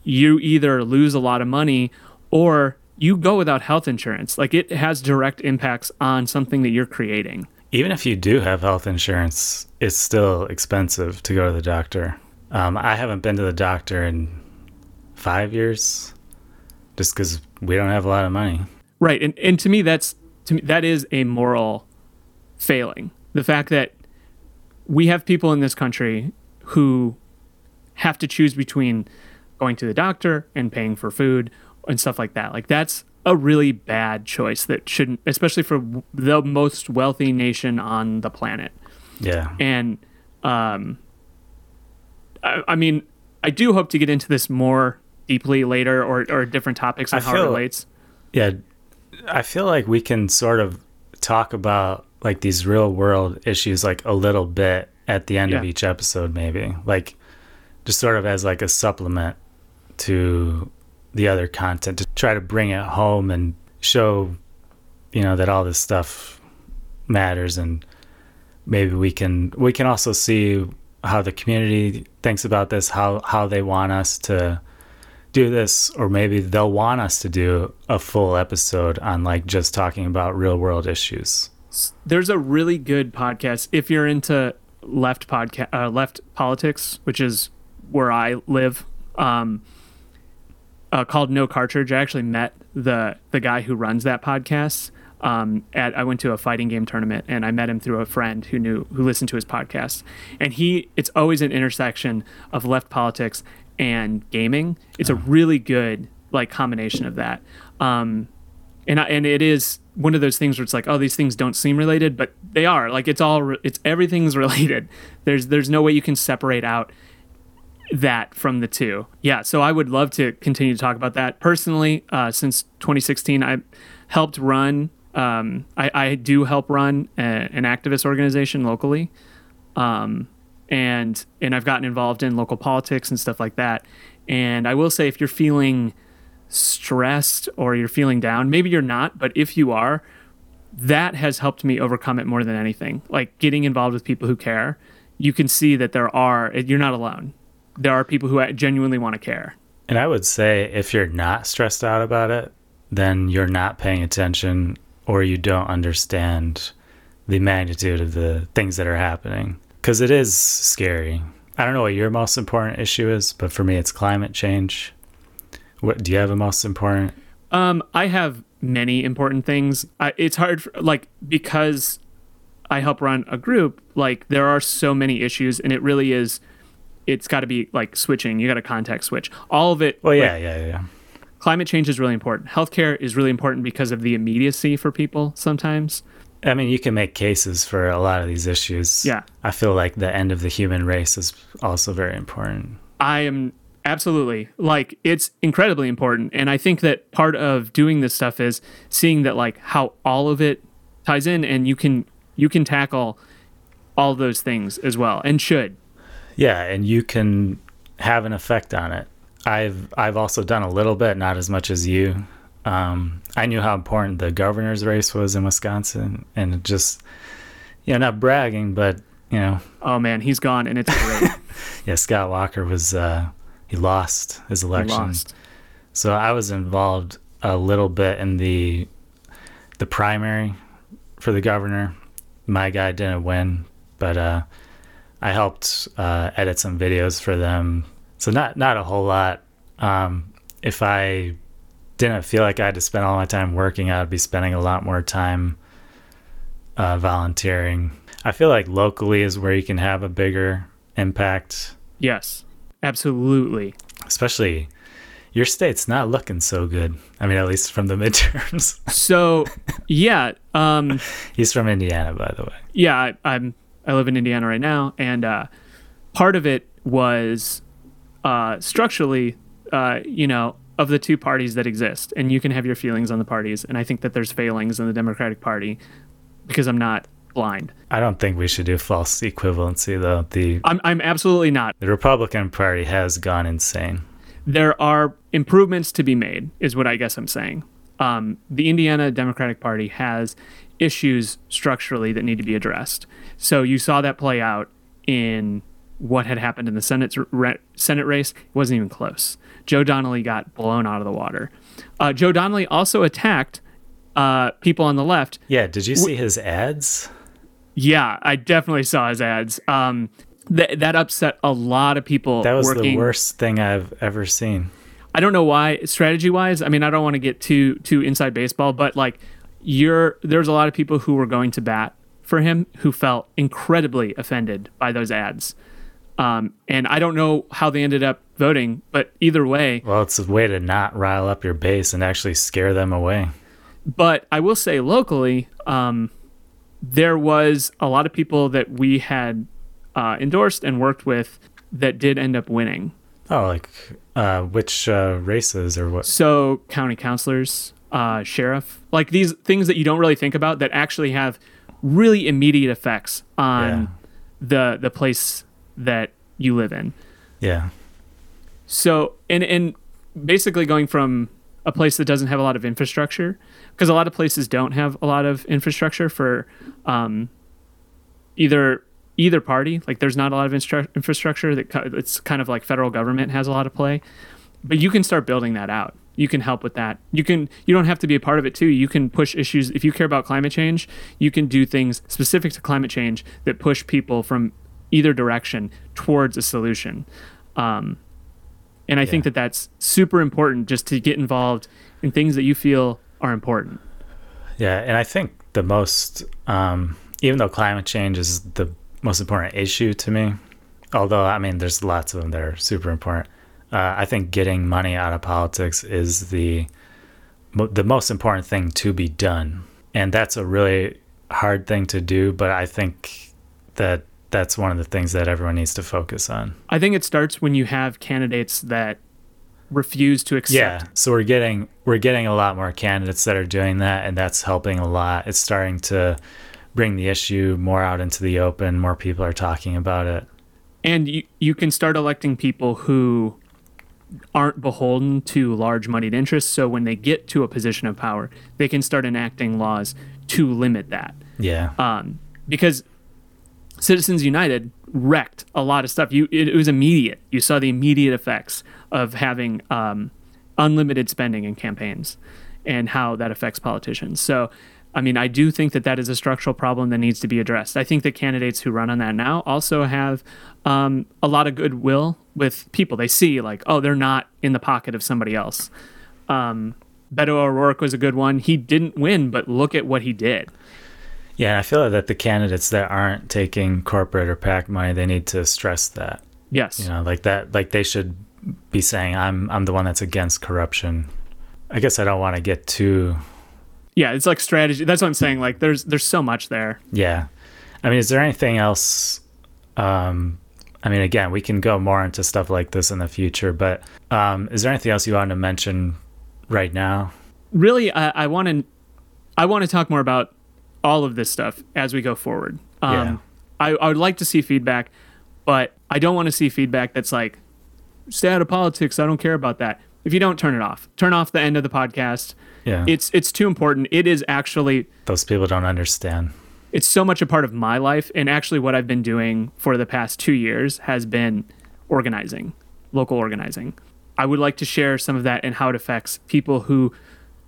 you either lose a lot of money or you go without health insurance. Like it has direct impacts on something that you're creating. Even if you do have health insurance, it's still expensive to go to the doctor. Um, I haven't been to the doctor in five years, just because we don't have a lot of money. Right. And and to me that's to me that is a moral failing. The fact that we have people in this country who have to choose between going to the doctor and paying for food and stuff like that. Like that's a really bad choice that shouldn't especially for the most wealthy nation on the planet. Yeah, And um I, I mean, I do hope to get into this more deeply later or, or different topics and how it relates. Yeah, I feel like we can sort of talk about like these real world issues like a little bit at the end of each episode, maybe. Like just sort of as like a supplement to the other content to try to bring it home and show, you know, that all this stuff matters and maybe we can we can also see how the community thinks about this, how how they want us to do this or maybe they'll want us to do a full episode on like just talking about real world issues. There's a really good podcast. If you're into left podcast, uh, left politics, which is where I live. Um, uh, called No Cartridge. I actually met the the guy who runs that podcast. Um, at I went to a fighting game tournament and I met him through a friend who knew who listened to his podcast. And he, it's always an intersection of left politics and gaming. It's a really good like combination of that. Um, and I, and it is one of those things where it's like, oh, these things don't seem related, but they are. Like it's all it's everything's related. There's there's no way you can separate out that from the two. Yeah, so I would love to continue to talk about that. Personally, uh, since 2016, I helped run. Um, I, I do help run a, an activist organization locally, um, and and I've gotten involved in local politics and stuff like that. And I will say, if you're feeling stressed or you're feeling down, maybe you're not, but if you are, that has helped me overcome it more than anything. Like getting involved with people who care, you can see that there are you're not alone. There are people who genuinely want to care. and i would say if you're not stressed out about it then you're not paying attention or you don't understand the magnitude of the things that are happening because it is scary i don't know what your most important issue is but for me it's climate change what do you have a most important Um, I have many important things. I, it's hard, for, like because I help run a group. Like there are so many issues, and it really is. It's got to be like switching. You got to context switch. All of it. well like, yeah yeah yeah climate change is really important. Healthcare is really important because of the immediacy for people sometimes. I mean, you can make cases for a lot of these issues. Yeah. I feel like the end of the human race is also very important. I am absolutely like it's incredibly important and I think that part of doing this stuff is seeing that like how all of it ties in and you can you can tackle all those things as well and should. Yeah, and you can have an effect on it. I've I've also done a little bit, not as much as you. Um, I knew how important the governor's race was in Wisconsin, and it just, you know, not bragging, but you know, Oh man, he's gone and it's great. yeah, Scott Walker was uh, he lost his election, lost. so I was involved a little bit in the the primary for the governor. My guy didn't win, but uh, I helped uh, edit some videos for them. So not not a whole lot. Um, if I didn't feel like I had to spend all my time working, I'd be spending a lot more time uh, volunteering. I feel like locally is where you can have a bigger impact, Yes. Absolutely. especially your state's not looking so good. I mean, at least from the midterms. So, yeah, um He's from Indiana, by the way. yeah, I, I'm I live in Indiana right now, and uh, part of it was uh, structurally, uh, you know, of the two parties that exist, and you can have your feelings on the parties, and I think that there's failings in the Democratic Party because I'm not blind. I don't think we should do false equivalency, though. The I'm I'm absolutely not. the Republican Party has gone insane. There are improvements to be made, is what I guess I'm saying. Um, the Indiana Democratic Party has issues structurally that need to be addressed. So you saw that play out in what had happened in the Senate ra- Senate race. It wasn't even close. Joe Donnelly got blown out of the water. Uh, Joe Donnelly also attacked uh, people on the left. Yeah, did you see his ads? Yeah, I definitely saw his ads. Um, that that upset a lot of people. That was working. the worst thing I've ever seen. I don't know why strategy wise. I mean, I don't want to get too too inside baseball, but like you're there's a lot of people who were going to bat for him who felt incredibly offended by those ads. Um, and I don't know how they ended up voting, but either way, Well, it's a way to not rile up your base and actually scare them away. but I will say locally, um, there was a lot of people that we had uh, endorsed and worked with that did end up winning. Oh, like uh, which uh, races or what? So county councilors, uh, sheriff, like these things that you don't really think about that actually have really immediate effects on Yeah. the the place that you live in. Yeah. So and and basically going from a place that doesn't have a lot of infrastructure because a lot of places don't have a lot of infrastructure for um, either either party. Like there's not a lot of instru- infrastructure that ki- it's kind of like federal government has a lot of play, but you can start building that out. You can help with that. You can you don't have to be a part of it too. You can push issues if you care about climate change. You can do things specific to climate change that push people from either direction towards a solution. Um, and I think that that's super important just to get involved in things that you feel are important. Yeah, and I think the most, um, even though climate change is the most important issue to me, although I mean, there's lots of them that are super important. Uh, I think getting money out of politics is the the most important thing to be done, and that's a really hard thing to do. But I think that that's one of the things that everyone needs to focus on. I think it starts when you have candidates that refuse to accept. Yeah, so we're getting we're getting a lot more candidates that are doing that, and that's helping a lot. It's starting to bring the issue more out into the open. More people are talking about it. And you, you can start electing people who aren't beholden to large moneyed interests. So when they get to a position of power, they can start enacting laws to limit that. Yeah, um, because Citizens United wrecked a lot of stuff. You it, it was immediate. You saw the immediate effects of having um, unlimited spending in campaigns and how that affects politicians. So, I mean, I do think that that is a structural problem that needs to be addressed. I think the candidates who run on that now also have um, a lot of goodwill with people. They see like, oh, they're not in the pocket of somebody else. Um, Beto O'Rourke was a good one. He didn't win, but look at what he did. Yeah. And I feel that the candidates that aren't taking corporate or PAC money, they need to stress that. Yes. You know, like that. Like they should be saying, "I'm I'm the one that's against corruption." I guess I don't want to get too yeah it's like strategy that's what i'm saying like there's there's so much there Yeah. I mean, is there anything else? Um, I mean, again, we can go more into stuff like this in the future, but um, is there anything else you want to mention right now? really I, i want to i want to talk more about all of this stuff as we go forward. Um Yeah. I, I would like to see feedback but i don't want to see feedback that's like stay out of politics i don't care about that. If you don't turn it off. Turn off the end of the podcast. Yeah. it's it's too important. It is actually Those people don't understand. it's so much a part of my life and actually what i've been doing for the past two years has been organizing local organizing. I would like to share some of that and how it affects people who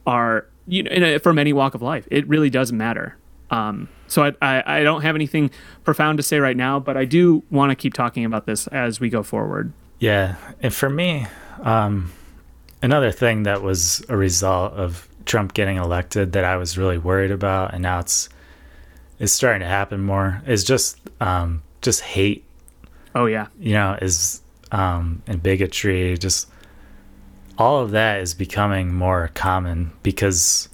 are you know in a, from any walk of life. It really does matter um, so I, I, I don't have anything profound to say right now but i do want to keep talking about this as we go forward Yeah. And for me, um, another thing that was a result of Trump getting elected that I was really worried about, and now it's it's starting to happen more, is just um, just hate oh yeah you know, is um, and bigotry, just all of that is becoming more common because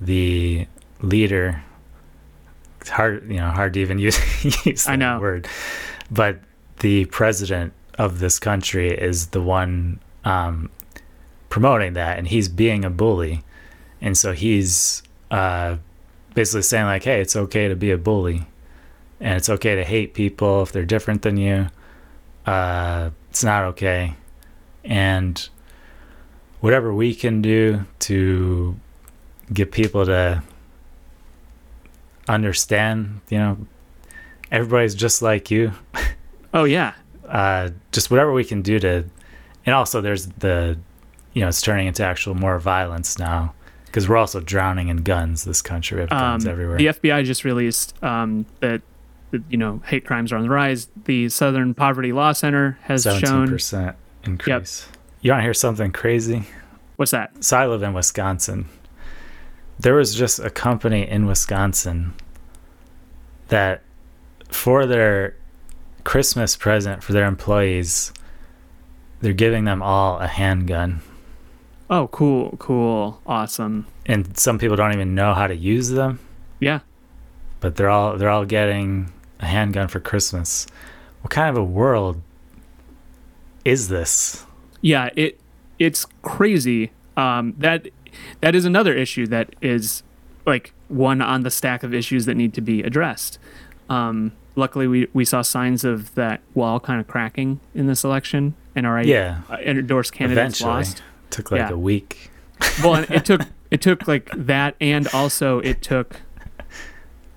the leader, it's hard, you know, hard to even use, use that I know. word, but the president of this country is the one um, promoting that, and he's being a bully, and so he's uh, basically saying like, "Hey, it's okay to be a bully." And it's okay to hate people if they're different than you uh, it's not okay. And whatever we can do to get people to understand, you know, everybody's just like you. oh yeah Uh, just whatever we can do to, and also there's the, you know, it's turning into actual more violence now because we're also drowning in guns. This country, we have guns um, everywhere. The FBI just released um, that, that you know hate crimes are on the rise. The Southern Poverty Law Center has Seventeen shown percent increase. You want to hear something crazy? what's that? so I live in Wisconsin. There was just a company in Wisconsin that, for their Christmas present for their employees, they're giving them all a handgun. Oh, cool, cool, awesome. And some people don't even know how to use them, Yeah, but they're all they're all getting a handgun for Christmas. What kind of a world is this? Yeah, it it's crazy. Um, that that is another issue that is like one on the stack of issues that need to be addressed. Um, luckily, we, we saw signs of that wall kind of cracking in this election, and our Yeah. uh, endorsed candidates Eventually, lost. took like Yeah. a week. Well, and it took it took like that, and also it took,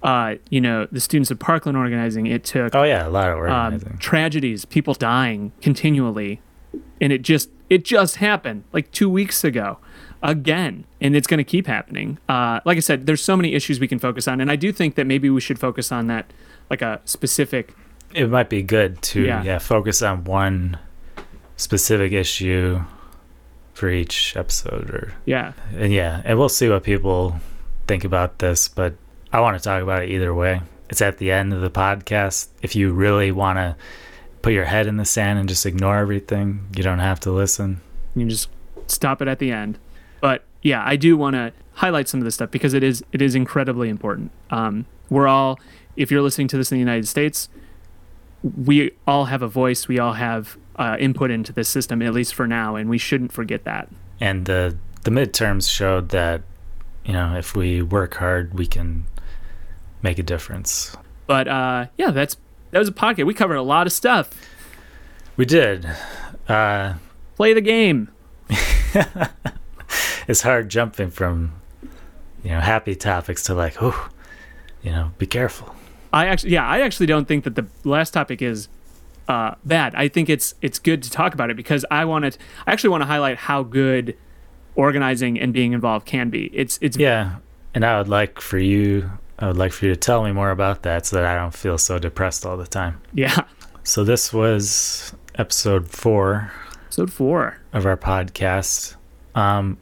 uh, you know, the students of Parkland organizing. It took Oh yeah, a lot of um, organizing. tragedies, people dying continually, and it just it just happened like two weeks ago, again, and it's going to keep happening. Uh, like I said, there's so many issues we can focus on, and I do think that maybe we should focus on that, like a specific. it might be good to Yeah. yeah. focus on one specific issue for each episode or Yeah, and yeah and we'll see what people think about this but i want to talk about it either way it's at the end of the podcast if you really want to put your head in the sand and just ignore everything you don't have to listen you just stop it at the end. But yeah, I do want to highlight some of this stuff because it is it is incredibly important. Um, we're all, if you're listening to this in the United States, we all have a voice. We all have uh, input into this system, at least for now, and we shouldn't forget that. and the the midterms showed that you know if we work hard we can make a difference But uh, yeah, that's that was a podcast. We covered a lot of stuff. we did uh Play the game. it's hard jumping from you know happy topics to like oh you know be careful I actually, yeah, I actually don't think that the last topic is uh, bad. I think it's it's good to talk about it because I want to. I actually want to highlight how good organizing and being involved can be. It's it's yeah and i would like for you i would like for you to tell me more about that so that i don't feel so depressed all the time yeah. so this was episode four Episode four. of our podcast um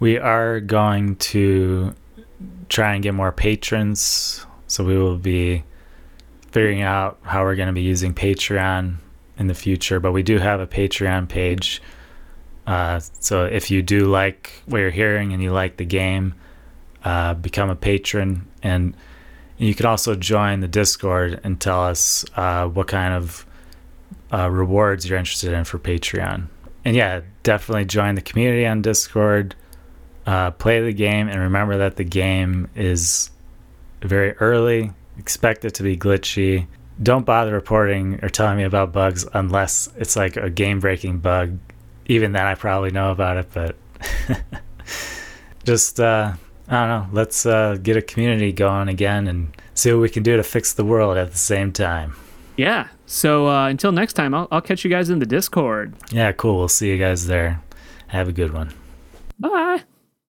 we are going to try and get more patrons. So we will be figuring out how we're going to be using patreon in the future but we do have a patreon page. Uh, so if you do like what you're hearing and you like the game uh, become a patron. And you can also join the discord and tell us uh, what kind of uh, rewards you're interested in for patreon. And yeah definitely join the community on discord uh, play the game and remember that the game is very early expect it to be glitchy. Don't bother reporting or telling me about bugs unless it's like a game breaking bug. Even then i probably know about it but just uh i don't know. Let's uh get a community going again and see what we can do to fix the world at the same time. Yeah. So uh, until next time, I'll, I'll catch you guys in the Discord. yeah cool. We'll see you guys there. Have a good one. Bye.